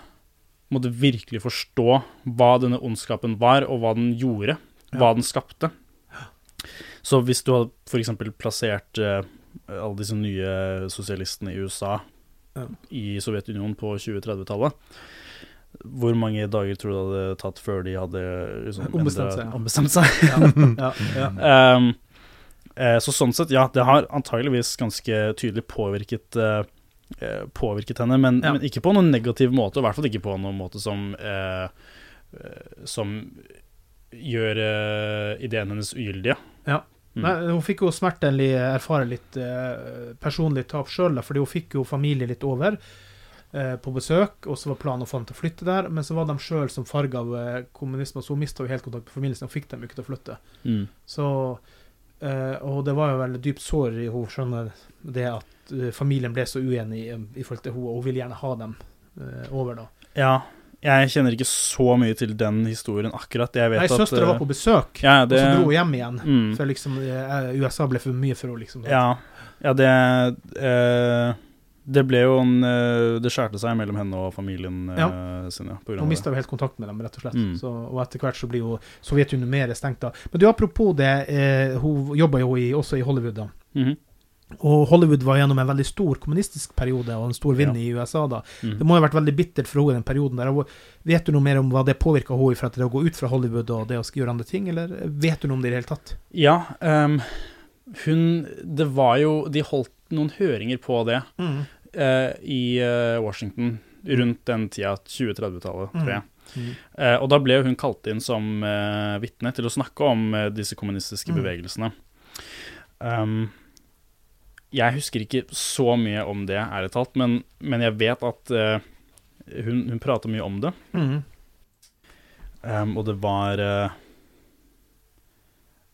Måtte virkelig forstå hva denne ondskapen var, og hva den gjorde. Hva den skapte. Så hvis du hadde f.eks. plassert uh, alle disse nye sosialistene i USA Ja. i Sovjetunionen på 2030-tallet hvor mange dager tror du det hadde tatt før de hadde liksom, Ombestemt seg, ja. ombestemt seg? Ja, ja, Um, eh, så sånn sett, ja, det har antageligvis ganske tydelig påvirket eh, Påvirket henne, men, Ja. men ikke på noen negativ måte, og i hvert fall ikke på noen måte som eh, eh, Som gjør eh, ideen hennes ugyldige. Ja. Mm. Nei, hun fikk jo smertelig erfare litt eh, personlig tap sjøl, fordi hun fikk jo familie litt over eh, på besøk, og så var planen å få dem til å flytte der, men så var de sjøl som farga av eh, kommunisme, så hun mista helt kontakt med familien sin og fikk dem ikke til å flytte. Mm. Så eh, Og det var jo veldig dypt sår i henne, skjønner det at eh, familien ble så uenig i, forhold til henne, og hun ville gjerne ha dem eh, over, da. Ja, jeg kjenner ikke så mye til den historien akkurat. Jeg vet Nei, søstera eh, var på besøk, ja, det, og så dro hun hjem igjen. Mm. For liksom eh, USA ble for mye for henne, liksom. Ja, ja det eh, Det ble jo en eh, Det skjærte seg mellom henne og familien eh, Ja. sin, ja. Hun mista jo helt kontakt med dem, rett og slett. Mm. Så, og etter hvert så blir jo Sovjetunionen mer stengt da. Men du, apropos det, eh, hun jobba jo i, også i Hollywood, da. Mhm. Og Hollywood var gjennom en veldig stor kommunistisk periode og en stor vind Ja. i USA da. Mm. Det må ha vært veldig bittert for henne i den perioden der. Vet du noe mer om hva det påvirka henne fra det å gå ut fra Hollywood og det å gjøre andre ting, eller vet du noe om det i det hele tatt? Ja, um, hun Det var jo De holdt noen høringer på det Mm. uh, i uh, Washington rundt den tida, 2030-tallet, tror jeg. Mm. Eh, og da ble hun kalt inn som uh, vitne til å snakke om disse kommunistiske Mm. bevegelsene. Um, jeg husker ikke så mye om det, ærlig talt, men, men jeg vet at uh, hun, hun prater mye om det. Mm. Um, og det var uh,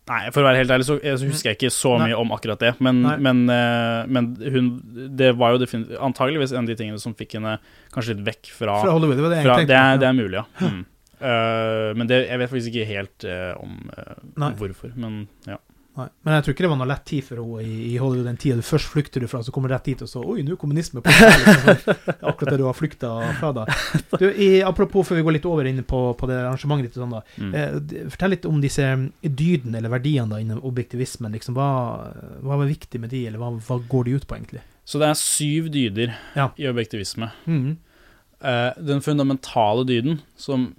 Nei, for å være helt ærlig så, så husker jeg ikke så Nei. mye om akkurat det. Men, men, uh, men hun Det var jo antageligvis en av de tingene som fikk henne kanskje litt vekk fra Fra Hollywood, det fra, det, er, det er mulig, ja. Mm. Uh, men det, jeg vet faktisk ikke helt eh, om eh, hvorfor, men ja. Nei. Men jeg tror ikke det var noe lett tid for henne i, i Hollywood den tida du først flykter du fra, så kommer du rett dit og så Oi, nå er kommunisme på liksom. Akkurat det du har flykta fra, da. Du, i, apropos, før vi går litt over inn på, på det arrangementet ditt, sånn da. Mm. Eh, fortell litt om disse dydene, eller verdiene, da, innen objektivismen. Liksom, hva, hva var viktig med de, eller hva, hva går de ut på, egentlig? Så det er syv dyder Ja. i objektivisme. Mm. Eh, den fundamentale dyden, som,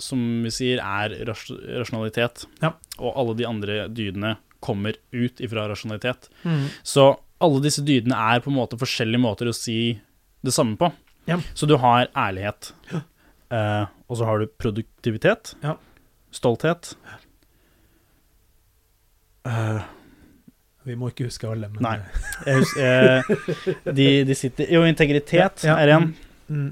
som vi sier er ras rasjonalitet, Ja. og alle de andre dydene kommer ut ifra rasjonalitet. Mm. Så alle disse dydene er på en måte forskjellige måter å si det samme på. Ja. Så du har ærlighet, eh, og så har du produktivitet, Ja. stolthet eh, Vi må ikke huske alle, men Nei. Jeg hus- eh, de, de sitter Jo, integritet Ja, ja. er en. Mm.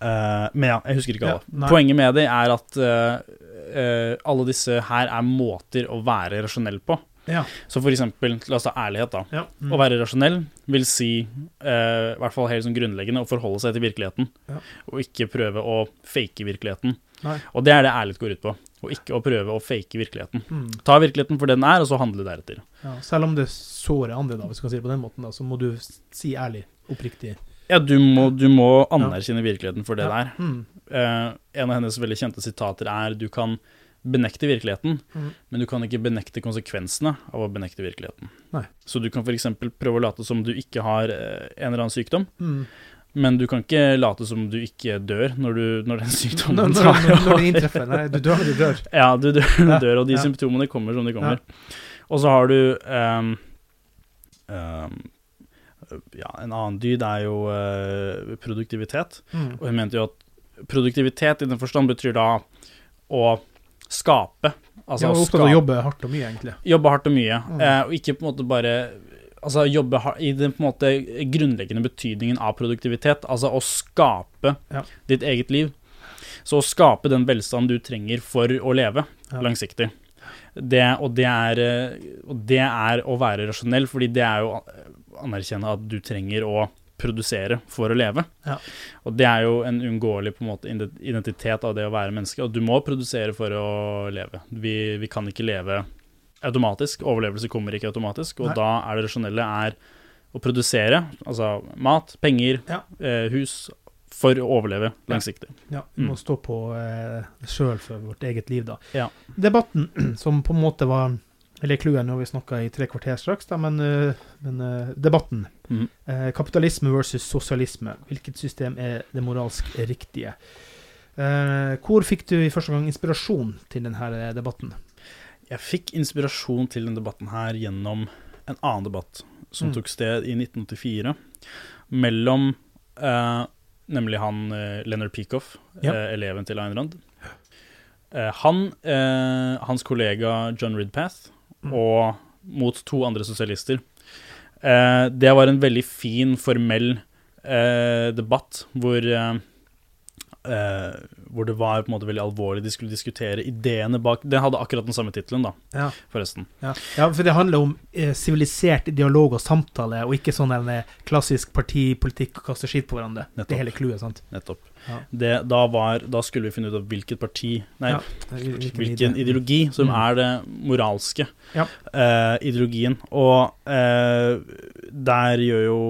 Eh, men ja, jeg husker ikke alle. Ja, Poenget med det er at eh, eh, alle disse her er måter å være rasjonell på. Ja. Så for eksempel, la oss ta ærlighet, da. Ja, mm. Å være rasjonell vil si, eh, i hvert fall helt sånn grunnleggende, å forholde seg til virkeligheten. Ja. Og ikke prøve å fake virkeligheten. Nei. Og det er det ærlighet går ut på. Og ikke å prøve å fake virkeligheten. Mm. Ta virkeligheten for det den er, og så handle deretter. Ja, selv om det sårer andre, da, hvis du kan si det på den måten, da, så må du si ærlig, oppriktig. Ja, du må, du må anerkjenne virkeligheten for det Ja. det er. Mm. Uh, en av hennes veldig kjente sitater er du kan benekte virkeligheten, Mm. men du kan ikke benekte konsekvensene av å benekte virkeligheten. Nei. Så du kan f.eks. prøve å late som du ikke har uh, en eller annen sykdom, Mm. men du kan ikke late som du ikke dør når, du, når den sykdommen tar når, når det inntreffer. Nei, du dør, du dør. Ja, du dør, du dør og de ja. symptomene kommer som de kommer. Og så har du um, ehm, Ja, en annen dyd er jo uh, produktivitet. Mm. Og hun mente jo at produktivitet i den forstand betyr da å skape. Altså ja, opptatt av å jobbe hardt og mye, egentlig. Jobbe hardt og mye, Mm. eh, og ikke på en måte bare Altså jobbe i den på en måte grunnleggende betydningen av produktivitet, altså å skape Ja. ditt eget liv. Så å skape den velstand du trenger for å leve Ja. langsiktig. Det, og, det er, eh, og det er å være rasjonell, fordi det er jo anerkjenne at du trenger å produsere for å leve. Ja. Og det er jo en uunngåelig identitet av det å være menneske, og du må produsere for å leve. Vi, vi kan ikke leve automatisk. Overlevelse kommer ikke automatisk, og Nei. da er det rasjonelle er å produsere, altså mat, penger, Ja. eh, hus, for å overleve langsiktig. Ja, vi må Mm. stå på eh, sjøl for vårt eget liv, da. Ja. Debatten, som på en måte var Eller clouet, nå har vi snakka i tre kvarter straks, da, men, eh, men eh, debatten. Mm. Eh, kapitalisme versus sosialisme. Hvilket system er det moralsk riktige? Eh, hvor fikk du i første gang inspirasjon til denne debatten? Jeg fikk inspirasjon til denne debatten her gjennom en annen debatt som Mm. tok sted i 1984, mellom eh, nemlig han eh, Leonard Peikoff, Ja. eh, eleven til Ayn Rand. Han, hans kollega John Ridpath. Og mot to andre sosialister. Eh, det var en veldig fin, formell eh, debatt hvor eh, eh, hvor det var på en måte veldig alvorlig. De skulle diskutere ideene bak Den hadde akkurat den samme tittelen, da, Ja. forresten. Ja, ja for det handler om eh, sivilisert dialog og samtale, og ikke sånn eh, klassisk partipolitikk og kaste skitt på hverandre. Det Nettopp. er hele clouet, sant? Nettopp. Ja. Det, da, var, da skulle vi finne ut av hvilket parti Nei, Ja, hvilken hvilken, ideologi som Mm. er det moralske Ja. eh, ideologien. Og eh, der gjør jo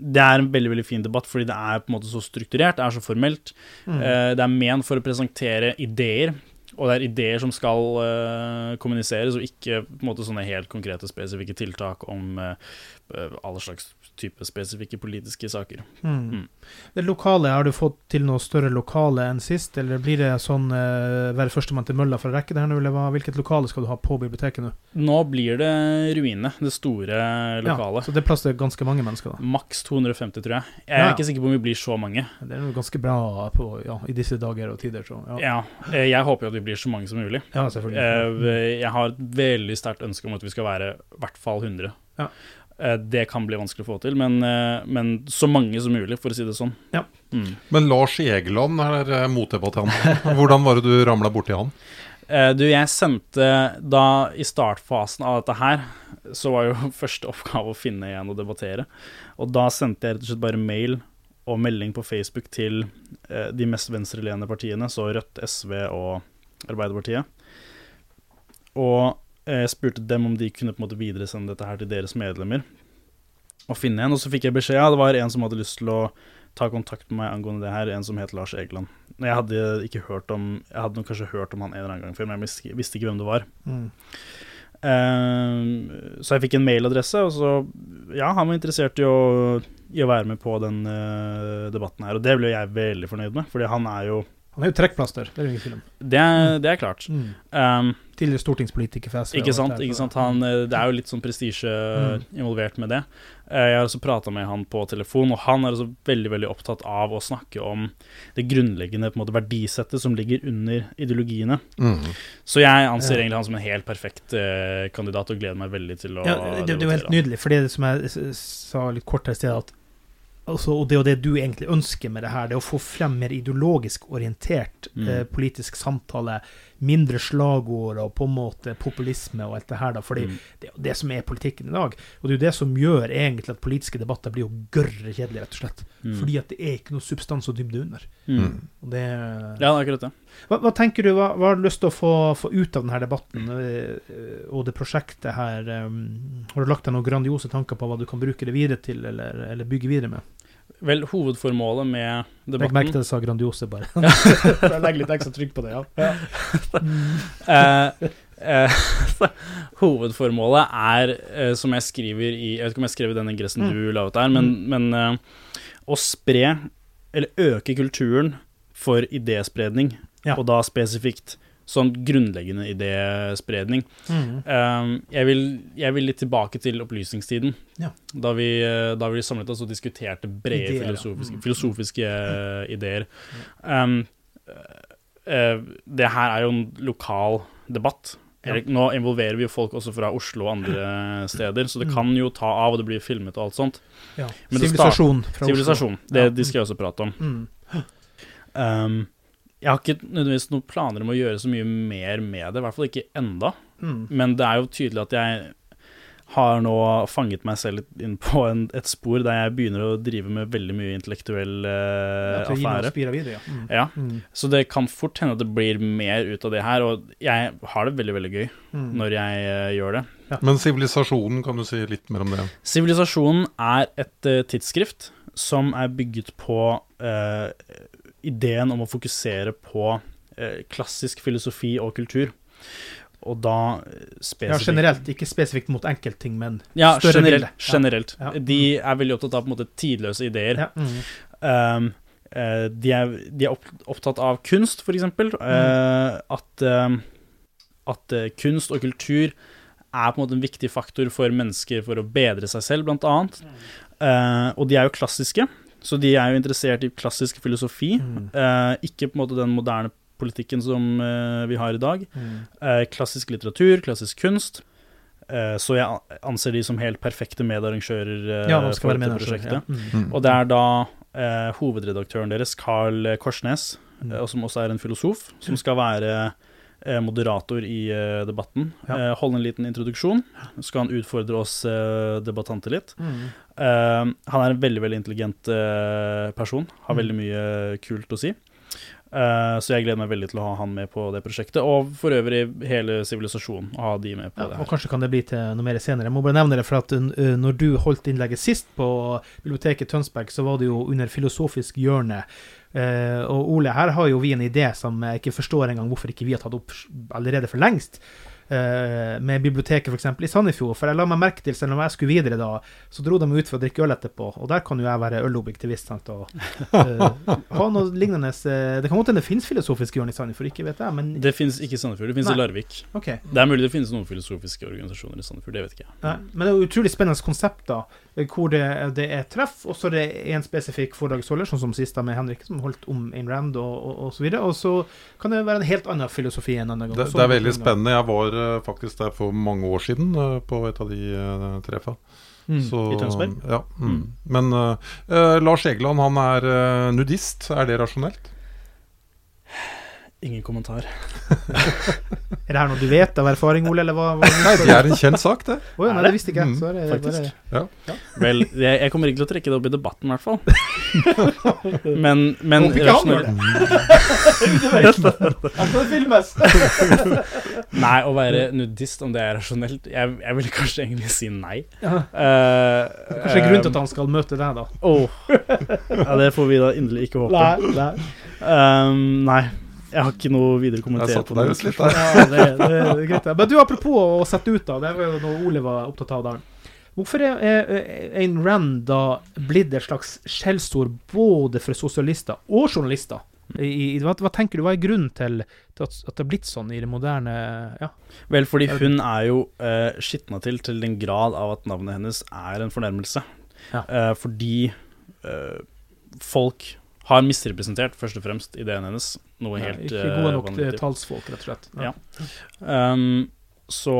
Det er en veldig veldig fin debatt, fordi det er på en måte så strukturert, det er så formelt. Mm. Eh, det er ment for å presentere ideer, og det er ideer som skal eh, kommuniseres, og ikke på en måte sånne helt konkrete, spesifikke tiltak om eh, alle slags type spesifikke politiske saker. Mm. Mm. Det lokale, har du fått til noe større lokale enn sist, eller blir det sånn uh, være førstemann til mølla for å rekke det her nå, eller hva, hvilket lokale skal du ha på biblioteket nå? Nå blir det Ruine, det store lokalet. Ja, så det er plass til ganske mange mennesker, da. Maks 250, tror jeg. Jeg er Ja. ikke sikker på om vi blir så mange. Det er jo ganske bra på, ja, i disse dager og tider, så ja. Ja, eh, Jeg håper jo at vi blir så mange som mulig. Ja, selvfølgelig. Eh, Jeg har et veldig sterkt ønske om at vi skal være i hvert fall 100. Ja. Eh, Det kan bli vanskelig å få til, men, eh, men så mange som mulig, for å si det sånn. Ja. Mm. Men Lars Egeland er eh, motdebattant. Hvordan var det du ramla borti han? Eh, Du, jeg sendte da i startfasen av dette her, så var jo første oppgave å finne en å debattere. Og da sendte jeg rett og slett bare mail og melding på Facebook til de mest venstreleende partiene, så Rødt, SV og Arbeiderpartiet. Og jeg spurte dem om de kunne på en måte videresende dette her til deres medlemmer. Og finne en, og så fikk jeg beskjed ja, det var en som hadde lyst til å ta kontakt med meg angående det her, en som het Lars Egeland. Jeg hadde ikke hørt om Jeg hadde nok kanskje hørt om han en eller annen gang før, men jeg visste, visste ikke hvem det var. Mm. Uh, så jeg fikk en mailadresse, og så Ja, han var interessert i å, i å være med på den uh, debatten her, og det ble jeg veldig fornøyd med, fordi han er jo Han er jo trekkplaster, det er jo ingen film. Det er, det er klart. Mm. Um, Tidligere stortingspolitiker for SV. Ikke sant? det ikke sant? Han, eh, det er jo litt sånn prestisje Mm. involvert med det. Eh, Jeg har også prata med han på telefon, og han er også veldig veldig opptatt av å snakke om det grunnleggende på en måte, verdisettet som ligger under ideologiene. Mm. Så jeg anser Ja. egentlig han som en helt perfekt eh, kandidat, og gleder meg veldig til å Ja, det, det er jo helt nydelig, for det som jeg sa litt kort her i sted, at altså, og det er jo det du egentlig ønsker med det her, det er å få frem mer ideologisk orientert Mm. eh, politisk samtale, mindre slagord og på en måte populisme og alt det her, da, fordi Mm. det er jo det som er politikken i dag. Og det er jo det som gjør egentlig at politiske debatter blir jo gørre kjedelige, rett og slett. Mm. Fordi at det er ikke noe substans og dybde under. Mm. Og det Ja, det er akkurat det. hva, hva tenker du, hva, hva har du lyst til å få, få ut av denne debatten eh, og det prosjektet her? um, har du lagt deg noen grandiose tanker på hva du kan bruke det videre til, eller, eller bygge videre med? Vel, hovedformålet med Legg merke til debatten at jeg sa grandiose, bare. Jeg legger litt ekstra trykk på det, ja. ja. Eh, eh, hovedformålet er, eh, som jeg skriver i Jeg vet ikke om jeg skrev i den ingressen Mm. du la ut der, men, men eh, å spre, eller øke kulturen for idéspredning, Ja. og da spesifikt sånn grunnleggende idéspredning. Mm. Eh, jeg, vil, jeg vil litt tilbake til opplysningstiden, Ja. da, vi, da vi samlet oss og diskuterte brede Ideer, filosofiske, Mm. filosofiske eh, ideer. Um, uh, det her er jo en lokal debatt. Ja. Nå involverer vi jo folk også fra Oslo og andre steder, så det Mm. kan jo ta av, og det blir filmet og alt sånt. ja. Sivilisasjon. Sivilisasjon. Det de skal jeg også prate om. Mm. Um, jeg har ikke nødvendigvis noen planer om å gjøre så mye mer med det, i hvert fall ikke enda. Mm. Men det er jo tydelig at jeg har nå fanget meg selv inn på en, et spor der jeg begynner å drive med veldig mye intellektuell Ja, uh, til gi noe affære. spira videre, ja. Mm. Ja, Mm. så det kan fort hende at det blir mer ut av det her, og jeg har det veldig, veldig gøy Mm. når jeg uh, gjør det. Men sivilisasjonen, kan du si litt mer om det? Sivilisasjonen er et uh, tidsskrift som er bygget på eh, ideen om å fokusere på eh, klassisk filosofi og kultur. Og da spesifikt Ja, generelt, ikke spesifikt mot enkeltting, men Ja, større generelt. bilde. Generelt. Ja. De er veldig opptatt av på en måte tidløse ideer. Ja. Mm. Um, eh, de, er, de er opp, opptatt av kunst, eksempel. Mm. Eh, at um, at eh, kunst og kultur er på en måte en viktig faktor for mennesker for å bedre seg selv, blant annet. Uh, og de er jo klassiske, så de er jo interessert i klassisk filosofi. Mm. Eh, ikke på en måte den moderne politikken som eh, vi har i dag. Mm. Eh, klassisk litteratur, klassisk kunst. Eh, så jeg anser de som helt perfekte medarrangører eh, Ja, for dette prosjektet. ja. Mm. Og det er da eh, hovedredaktøren deres, Carl Korsnes, Mm. som også er en filosof, som skal være moderator i debatten. Ja. Holde en liten introduksjon. Så skal han utfordre oss debattanter litt. Mm. Eh, han er en veldig veldig intelligent eh, person. Har Mm. veldig mye kult å si. Eh, så jeg gleder meg veldig til å ha han med på det prosjektet, og for øvrig hele sivilisasjonen. Ha de med på Ja, det og kanskje kan det bli til noe mer senere. Jeg må bare nevne det, for at uh, når du holdt innlegget sist på biblioteket Tønsberg, så var det jo under filosofisk hjørne. Uh, og Ole, her har jo vi en idé som jeg ikke forstår engang hvorfor ikke vi har tatt opp allerede for lengst. Eh, med biblioteket f.eks. i Sandefjord. For jeg la meg merke til, selv om jeg skulle videre da, så dro de ut for å drikke øl etterpå. Og der kan jo jeg være ølobjektivist. Sant? Og, eh, ha noe lignende eh, Det kan godt hende det finnes filosofiske hjørne i Sandefjord, ikke vet jeg, men Det fins ikke i Sandefjord, det fins i Larvik. Okay. Det er mulig det finnes noen filosofiske organisasjoner i Sandefjord, det vet ikke jeg. Nei, men det er jo utrolig spennende konsept, da. Hvor det, det er treff, og så er det en spesifikk foredragsholder, sånn som sist da med Henrik, som holdt om Ayn Rand og, og, og så videre. Og så kan det være en helt annen filosofi en annen gang. Det, det er veldig spennende. Jeg var eh, faktisk der for mange år siden eh, på et av de uh, treffa. Mm, Så, i Tønsberg? Ja. Mm. Mm. Men eh, eh, Lars Egeland, han er eh, nudist. Er det rasjonelt? Ingen kommentar. Er det her noe du vet av erfaring, Ole, eller hva? hva Nei, det er en kjent sak, det. Oh, ja, nei, det visste ikke jeg. Mm, Så er det faktisk. bare Ja. Vel, jeg, jeg kommer ikke til å trekke det opp i debatten, i hvert fall. Men, men Håper ikke han gjør det. Han kan filmes! Nei, å være nudist, om det er rasjonelt Jeg, jeg vil kanskje egentlig si nei. Ja. Eh, Kanskje en grunn til at han skal møte deg, da. Oh. Ja, det får vi da inderlig ikke håpe. Nei, nei. Um, nei. Jeg har ikke noe videre å kommentere Jeg satte på deg det. ut litt der. Ja, det, det, det er greit. Men du, apropos å sette ut, da. Det var jo noe Ole var opptatt av der. Hvorfor er er Ayn Rand da blitt et slags skjellsord både for sosialister og journalister? I, i, hva, hva tenker du, hva er grunnen til, til at, at det har blitt sånn i det moderne ja? Vel, fordi hun er jo uh, skitna til til den grad av at navnet hennes er en fornærmelse. Ja. Eh, fordi eh, folk har misrepresentert først og fremst ideen hennes. Noe Ja, helt ikke eh, gode nok vanvittig. talsfolk, rett og slett. Ja. Um, så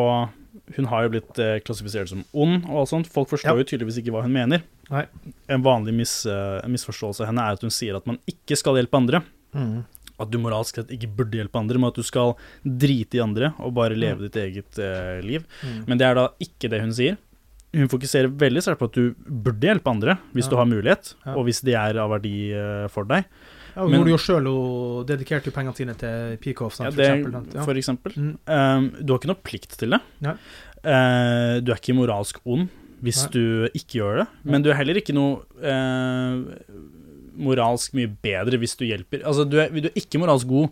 hun har jo blitt eh, klassifisert som ond og alt sånt. Folk forstår Ja. jo tydeligvis ikke hva hun mener. Nei. En vanlig mis, eh, misforståelse av henne er at hun sier at man ikke skal hjelpe andre. Mm. At du moralsk sett ikke burde hjelpe andre, men at du skal drite i andre og bare leve Mm. ditt eget eh, liv. Mm. Men det er da ikke det hun sier. Hun fokuserer veldig sterkt på at du burde hjelpe andre hvis Ja. du har mulighet, Ja. og hvis de er av verdi eh, for deg. Ja, hun Men- gjorde jo sjøl hun dedikerte jo pengene sine til Peacoff. Ja, for eksempel. for eksempel. Mm. Um, du har ikke noe plikt til det. Eh, du er ikke moralsk ond hvis Nei. du ikke gjør det, men du er heller ikke noe eh, moralsk mye bedre hvis du hjelper Altså, du er, du er ikke moralsk god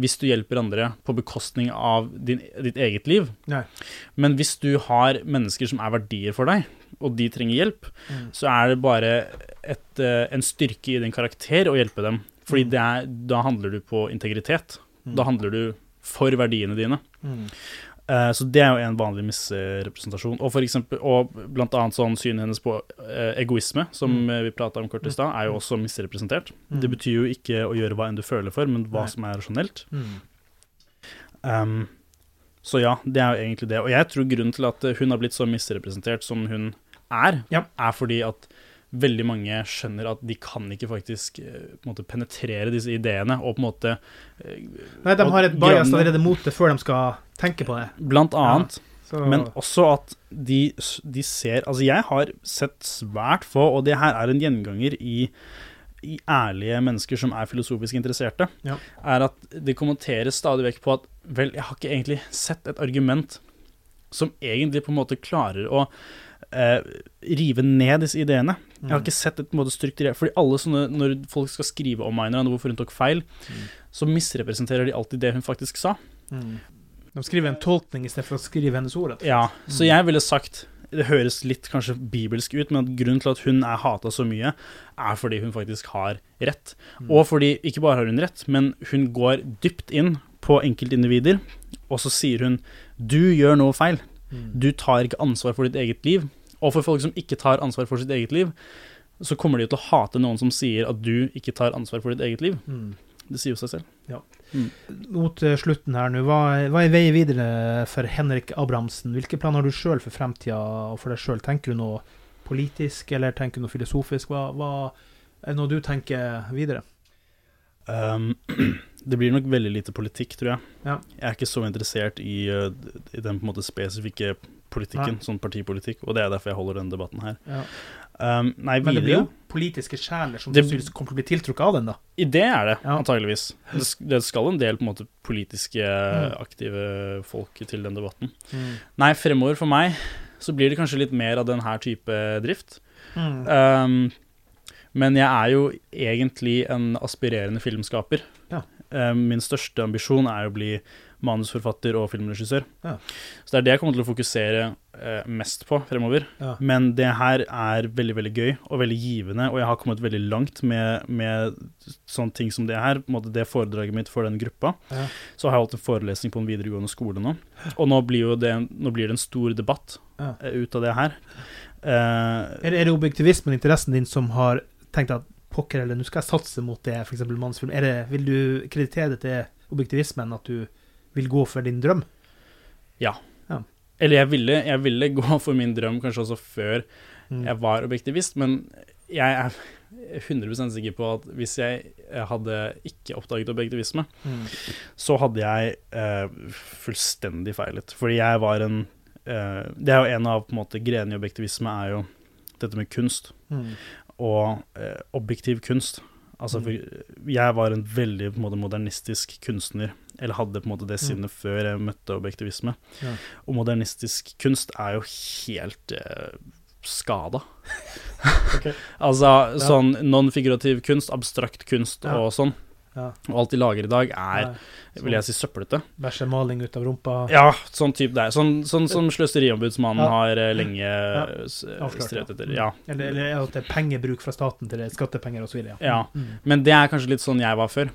hvis du hjelper andre på bekostning av din, ditt eget liv. Nei. Men hvis du har mennesker som er verdier for deg, og de trenger hjelp, Mm. så er det bare et, eh, en styrke i din karakter å hjelpe dem. Fordi Mm. det er, da handler du på integritet. Mm. Da handler du for verdiene dine. Mm. Eh, så det er jo en vanlig misrepresentasjon. Og, for eksempel, og blant annet sånn synet hennes på uh, egoisme, som Mm. vi prata om kort i stad, er jo også misrepresentert. Mm. Det betyr jo ikke å gjøre hva enn du føler for, men hva Nei. som er rasjonelt. Mm. Um, så ja, det er jo egentlig det. Og jeg tror grunnen til at hun har blitt så misrepresentert som hun er, Ja. er fordi at veldig mange skjønner at de kan ikke faktisk eh, måte penetrere disse ideene og på en måte eh, Nei, de har et bias allerede mot det før de skal tenke på det. Blant annet. Ja, Men også at de, de ser Altså, jeg har sett svært få, og det her er en gjenganger i, i ærlige mennesker som er filosofisk interesserte, Ja. er at det kommenteres stadig vekk på at vel, jeg har ikke egentlig sett et argument som egentlig på en måte klarer å eh, rive ned disse ideene. Jeg har Mm. ikke sett et måte strukturert Fordi alle sånne, når folk skal skrive om Aina hvorfor hun tok feil, så misrepresenterer de alltid det hun faktisk sa. Mm. De skriver en tolkning istedenfor å skrive hennes ord. Ja, mm. Så jeg ville sagt Det høres litt kanskje bibelsk ut, men at grunnen til at hun er hata så mye, er fordi hun faktisk har rett. Mm. Og fordi ikke bare har hun rett, men hun går dypt inn på enkeltindivider, og så sier hun du gjør noe feil. Mm. Du tar ikke ansvar for ditt eget liv. Og for folk som ikke tar ansvar for sitt eget liv, så kommer de til å hate noen som sier at du ikke tar ansvar for ditt eget liv. Mm. Det sier jo seg selv. Ja. Mm. Mot slutten her nå, hva, hva er veien videre for Henrik Abrahamsen? Hvilke planer har du sjøl for fremtida og for deg sjøl? Tenker du noe politisk, eller tenker du noe filosofisk? Hva, hva er det noe du tenker videre? Um, det blir nok veldig lite politikk, tror jeg. Ja. Jeg er ikke så interessert i, uh, i den på en måte spesifikke politikken, Nei. sånn partipolitikk, og det er derfor jeg holder denne debatten her. Ja. Um, nei, Men det blir jo politiske sjeler som Det- kommer til å bli tiltrukket av den, da. I det er det, Ja. antageligvis. Det, det skal en del på en måte politiske, Mm. aktive folk til den debatten. Mm. Nei, fremover for meg så blir det kanskje litt mer av den her type drift. Mm. Um, men jeg er jo egentlig en aspirerende filmskaper. Ja. Um, min største ambisjon er å bli manusforfatter og filmregissør. Ja. Så det er det jeg kommer til å fokusere eh, mest på fremover. Ja. Men det her er veldig veldig gøy og veldig givende, og jeg har kommet veldig langt med, med sånne ting som det her. Det foredraget mitt for den gruppa. Ja. Så har jeg holdt en forelesning på en videregående skole nå, og nå blir, det, nå blir det en stor debatt eh, ut av det her. Eh, Er, det- er det objektivismen, interessen din, som har tenkt at pokker, eller nå skal jeg satse mot det, f.eks. mannsfilm? Det, vil du kreditere det til objektivismen, at du vil gå for din drøm? Ja. Ja. Eller jeg ville, jeg ville gå for min drøm kanskje også før Mm. jeg var objektivist, men jeg er 100% sikker på at hvis jeg hadde ikke oppdaget objektivisme, Mm. så hadde jeg eh, fullstendig feilet. Fordi jeg var en eh, Det er jo en av på en måte grenene i objektivisme er jo dette med kunst. Mm. Og eh, objektiv kunst. Altså, for jeg var en veldig på en måte, modernistisk kunstner, eller hadde på en måte det Mm. før jeg møtte objektivisme. Ja. Og modernistisk kunst er jo helt eh, skada. okay. altså sånn non-figurativ kunst, abstrakt kunst Ja. og sånn. Ja. Og alt de lager i dag, er, Nei, vil jeg si, søplete. Bæsje maling ut av rumpa. Ja, sånn type der. Sånn, sånn som Sløseriombudsmannen Ja. har eh, lenge Ja. s- Avslørt, strevet etter. Ja. Eller, eller at det er pengebruk fra staten til det, skattepenger osv. Ja. ja. Mm. Men det er kanskje litt sånn jeg var før.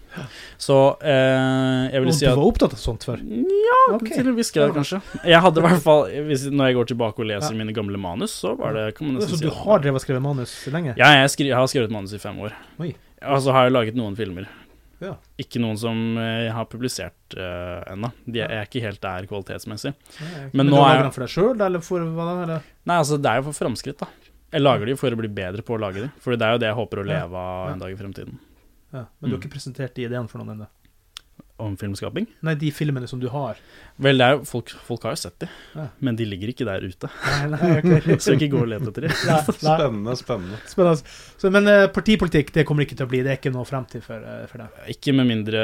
Så eh, jeg vil Og si du var opptatt av sånt før? Ja, okay. til en viss grad, kanskje. Jeg hadde i hvert fall hvis, Når jeg går tilbake og leser Ja. mine gamle manus, så var det kan man Så du har drevet og skrevet manus lenge? Ja, jeg, skri, jeg har skrevet manus i fem år. Oi. Og så har jeg laget noen filmer. Ja. Ikke noen som eh, jeg har publisert uh, ennå. De er, er ikke helt der kvalitetsmessig. Nei, Men du nå er for deg sjøl, eller for hva da? Eller? Nei, altså, det er jo for framskritt, da. Jeg lager de for å bli bedre på å lage de. For det er jo det jeg håper å leve av en dag i fremtiden. Ja. Men du har Mm. ikke presentert de ideene for noen ennå? Om filmskaping. Nei, de filmene som du har. Vel, det er folk, folk har jo sett de, Ja. men de ligger ikke der ute. Nei, nei, okay. Så ikke gå og let etter de. Nei. Spennende, spennende. Spennende. Så, men uh, partipolitikk det kommer ikke til å bli, det er ikke noe fremtid for, uh, for deg? Ikke med mindre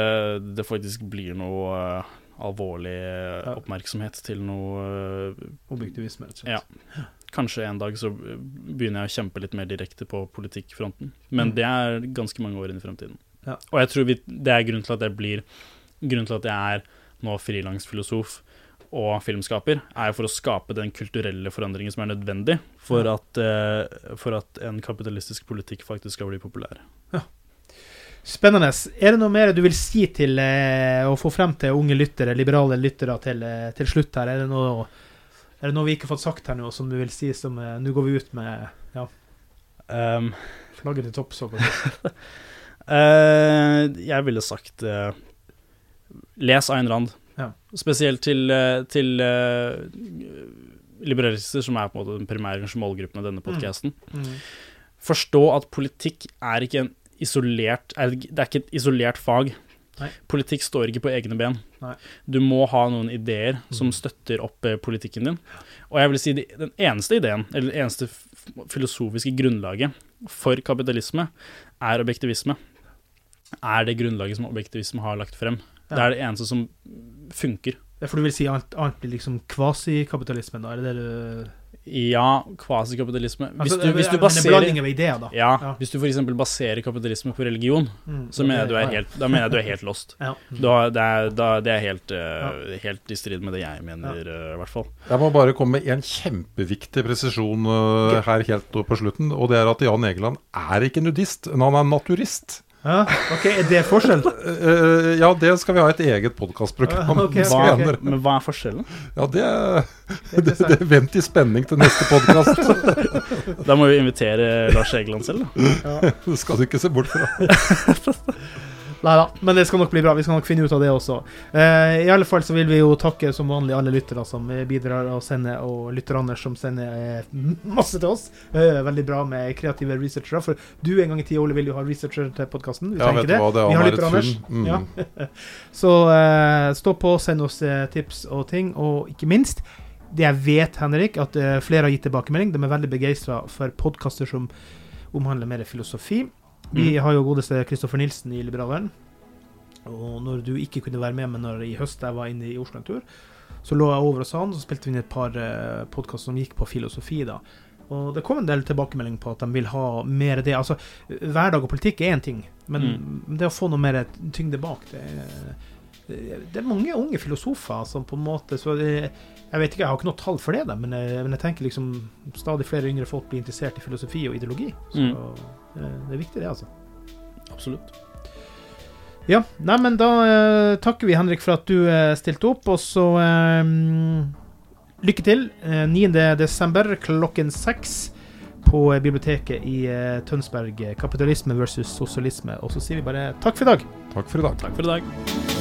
det faktisk blir noe uh, alvorlig eh, oppmerksomhet til noe Objektivisme, rett og slett. Ja. Kanskje en dag så begynner jeg å kjempe litt mer direkte på politikkfronten. Men Mm. det er ganske mange år inn i fremtiden. Ja. Og jeg tror vi, det er grunnen til at jeg blir Grunnen til at jeg er nå frilansfilosof og filmskaper, er jo for å skape den kulturelle forandringen som er nødvendig for at, eh, for at en kapitalistisk politikk faktisk skal bli populær. Ja. Spennende. Er det noe mer du vil si til eh, å få frem til unge lyttere, liberale lyttere, til, eh, til slutt her? Er det, noe, er det noe vi ikke har fått sagt her nå, som du vil si som eh, Nå går vi ut med ja, Um, flagget til topps. uh, jeg ville sagt eh, Les Ayn Rand. Ja. Spesielt til, eh, til uh, liberalister, som er på en måte den primære målgruppen av denne podkasten. Mm. Forstå at politikk er ikke en isolert er, Det er ikke et isolert fag. Nei. Politikk står ikke på egne ben. Nei. Du må ha noen ideer som Mm. støtter opp eh, politikken din. Og jeg vil si de, den eneste ideen, eller det eneste filosofiske grunnlaget for kapitalisme, er objektivisme. Er det grunnlaget som objektivisme har lagt frem. Det er det eneste som funker. Er for du vil si alt blir liksom kvasikapitalismen, da? Er det det du Ja, kvasikapitalisme. Hvis Altså, hvis du men en baserer blanding av ideer, da. Ja, Ja. hvis du f.eks. baserer kapitalisme på religion, Mm, så mener jeg du er ja. helt, da mener jeg du er helt lost. Ja. da, det, er, da, det er helt, eh, helt i strid med det jeg mener, uh, i hvert fall. Jeg må bare komme med en kjempeviktig presisjon uh, her helt på slutten. Og det er at Jan Egeland er ikke nudist, men han er naturist. Ja, ok, Er det forskjell? Eh, ja, det skal vi ha et eget podkastprogram om. Okay, okay, okay. Men hva er forskjellen? Ja, det, det, det Vent i spenning til neste podkast. Da må vi invitere Lars Egeland selv, da. det skal du ikke se bort fra. Nei da, men det skal nok bli bra. Vi skal nok finne ut av det også. Eh, I alle fall så vil vi jo takke som vanlig alle lyttere som bidrar og sender, og lytterne som sender eh, masse til oss. Eh, veldig bra med kreative researchere. For du en gang i tida, Ole, vil jo ha researcher til podkasten. Ja, vet du hva, det Vi har er et lyttere, Anders. Mm. Ja. så eh, stå på, send oss eh, tips og ting. Og ikke minst, det jeg vet, Henrik, at eh, flere har gitt tilbakemelding. De er veldig begeistra for podkaster som omhandler mer filosofi. Vi Mm. har jo godeste Kristoffer Nilsen i Liberaleren. Og når du ikke kunne være med meg når i høst jeg var inne i Oslo en tur, så lå jeg over hos han, så spilte vi inn et par uh, podkaster som gikk på filosofi, da. Og det kom en del tilbakemelding på at de vil ha mer det. Altså, hverdag og politikk er én ting, men det å få noe mer tyngde bak, det er det er mange unge filosofer som på en måte så det, Jeg vet ikke, jeg har ikke noe tall for det, men jeg, men jeg tenker liksom stadig flere yngre folk blir interessert i filosofi og ideologi. Så Mm. Eh, det er viktig, det, altså. Absolutt. Ja, nei, men da eh, takker vi Henrik for at du eh, stilte opp, og så eh, lykke til. Eh, 9. desember klokken seks på eh, biblioteket i eh, Tønsberg. eh, 'Kapitalisme versus sosialisme'. Og så sier vi bare takk for i dag. Takk for i dag. Takk for i dag.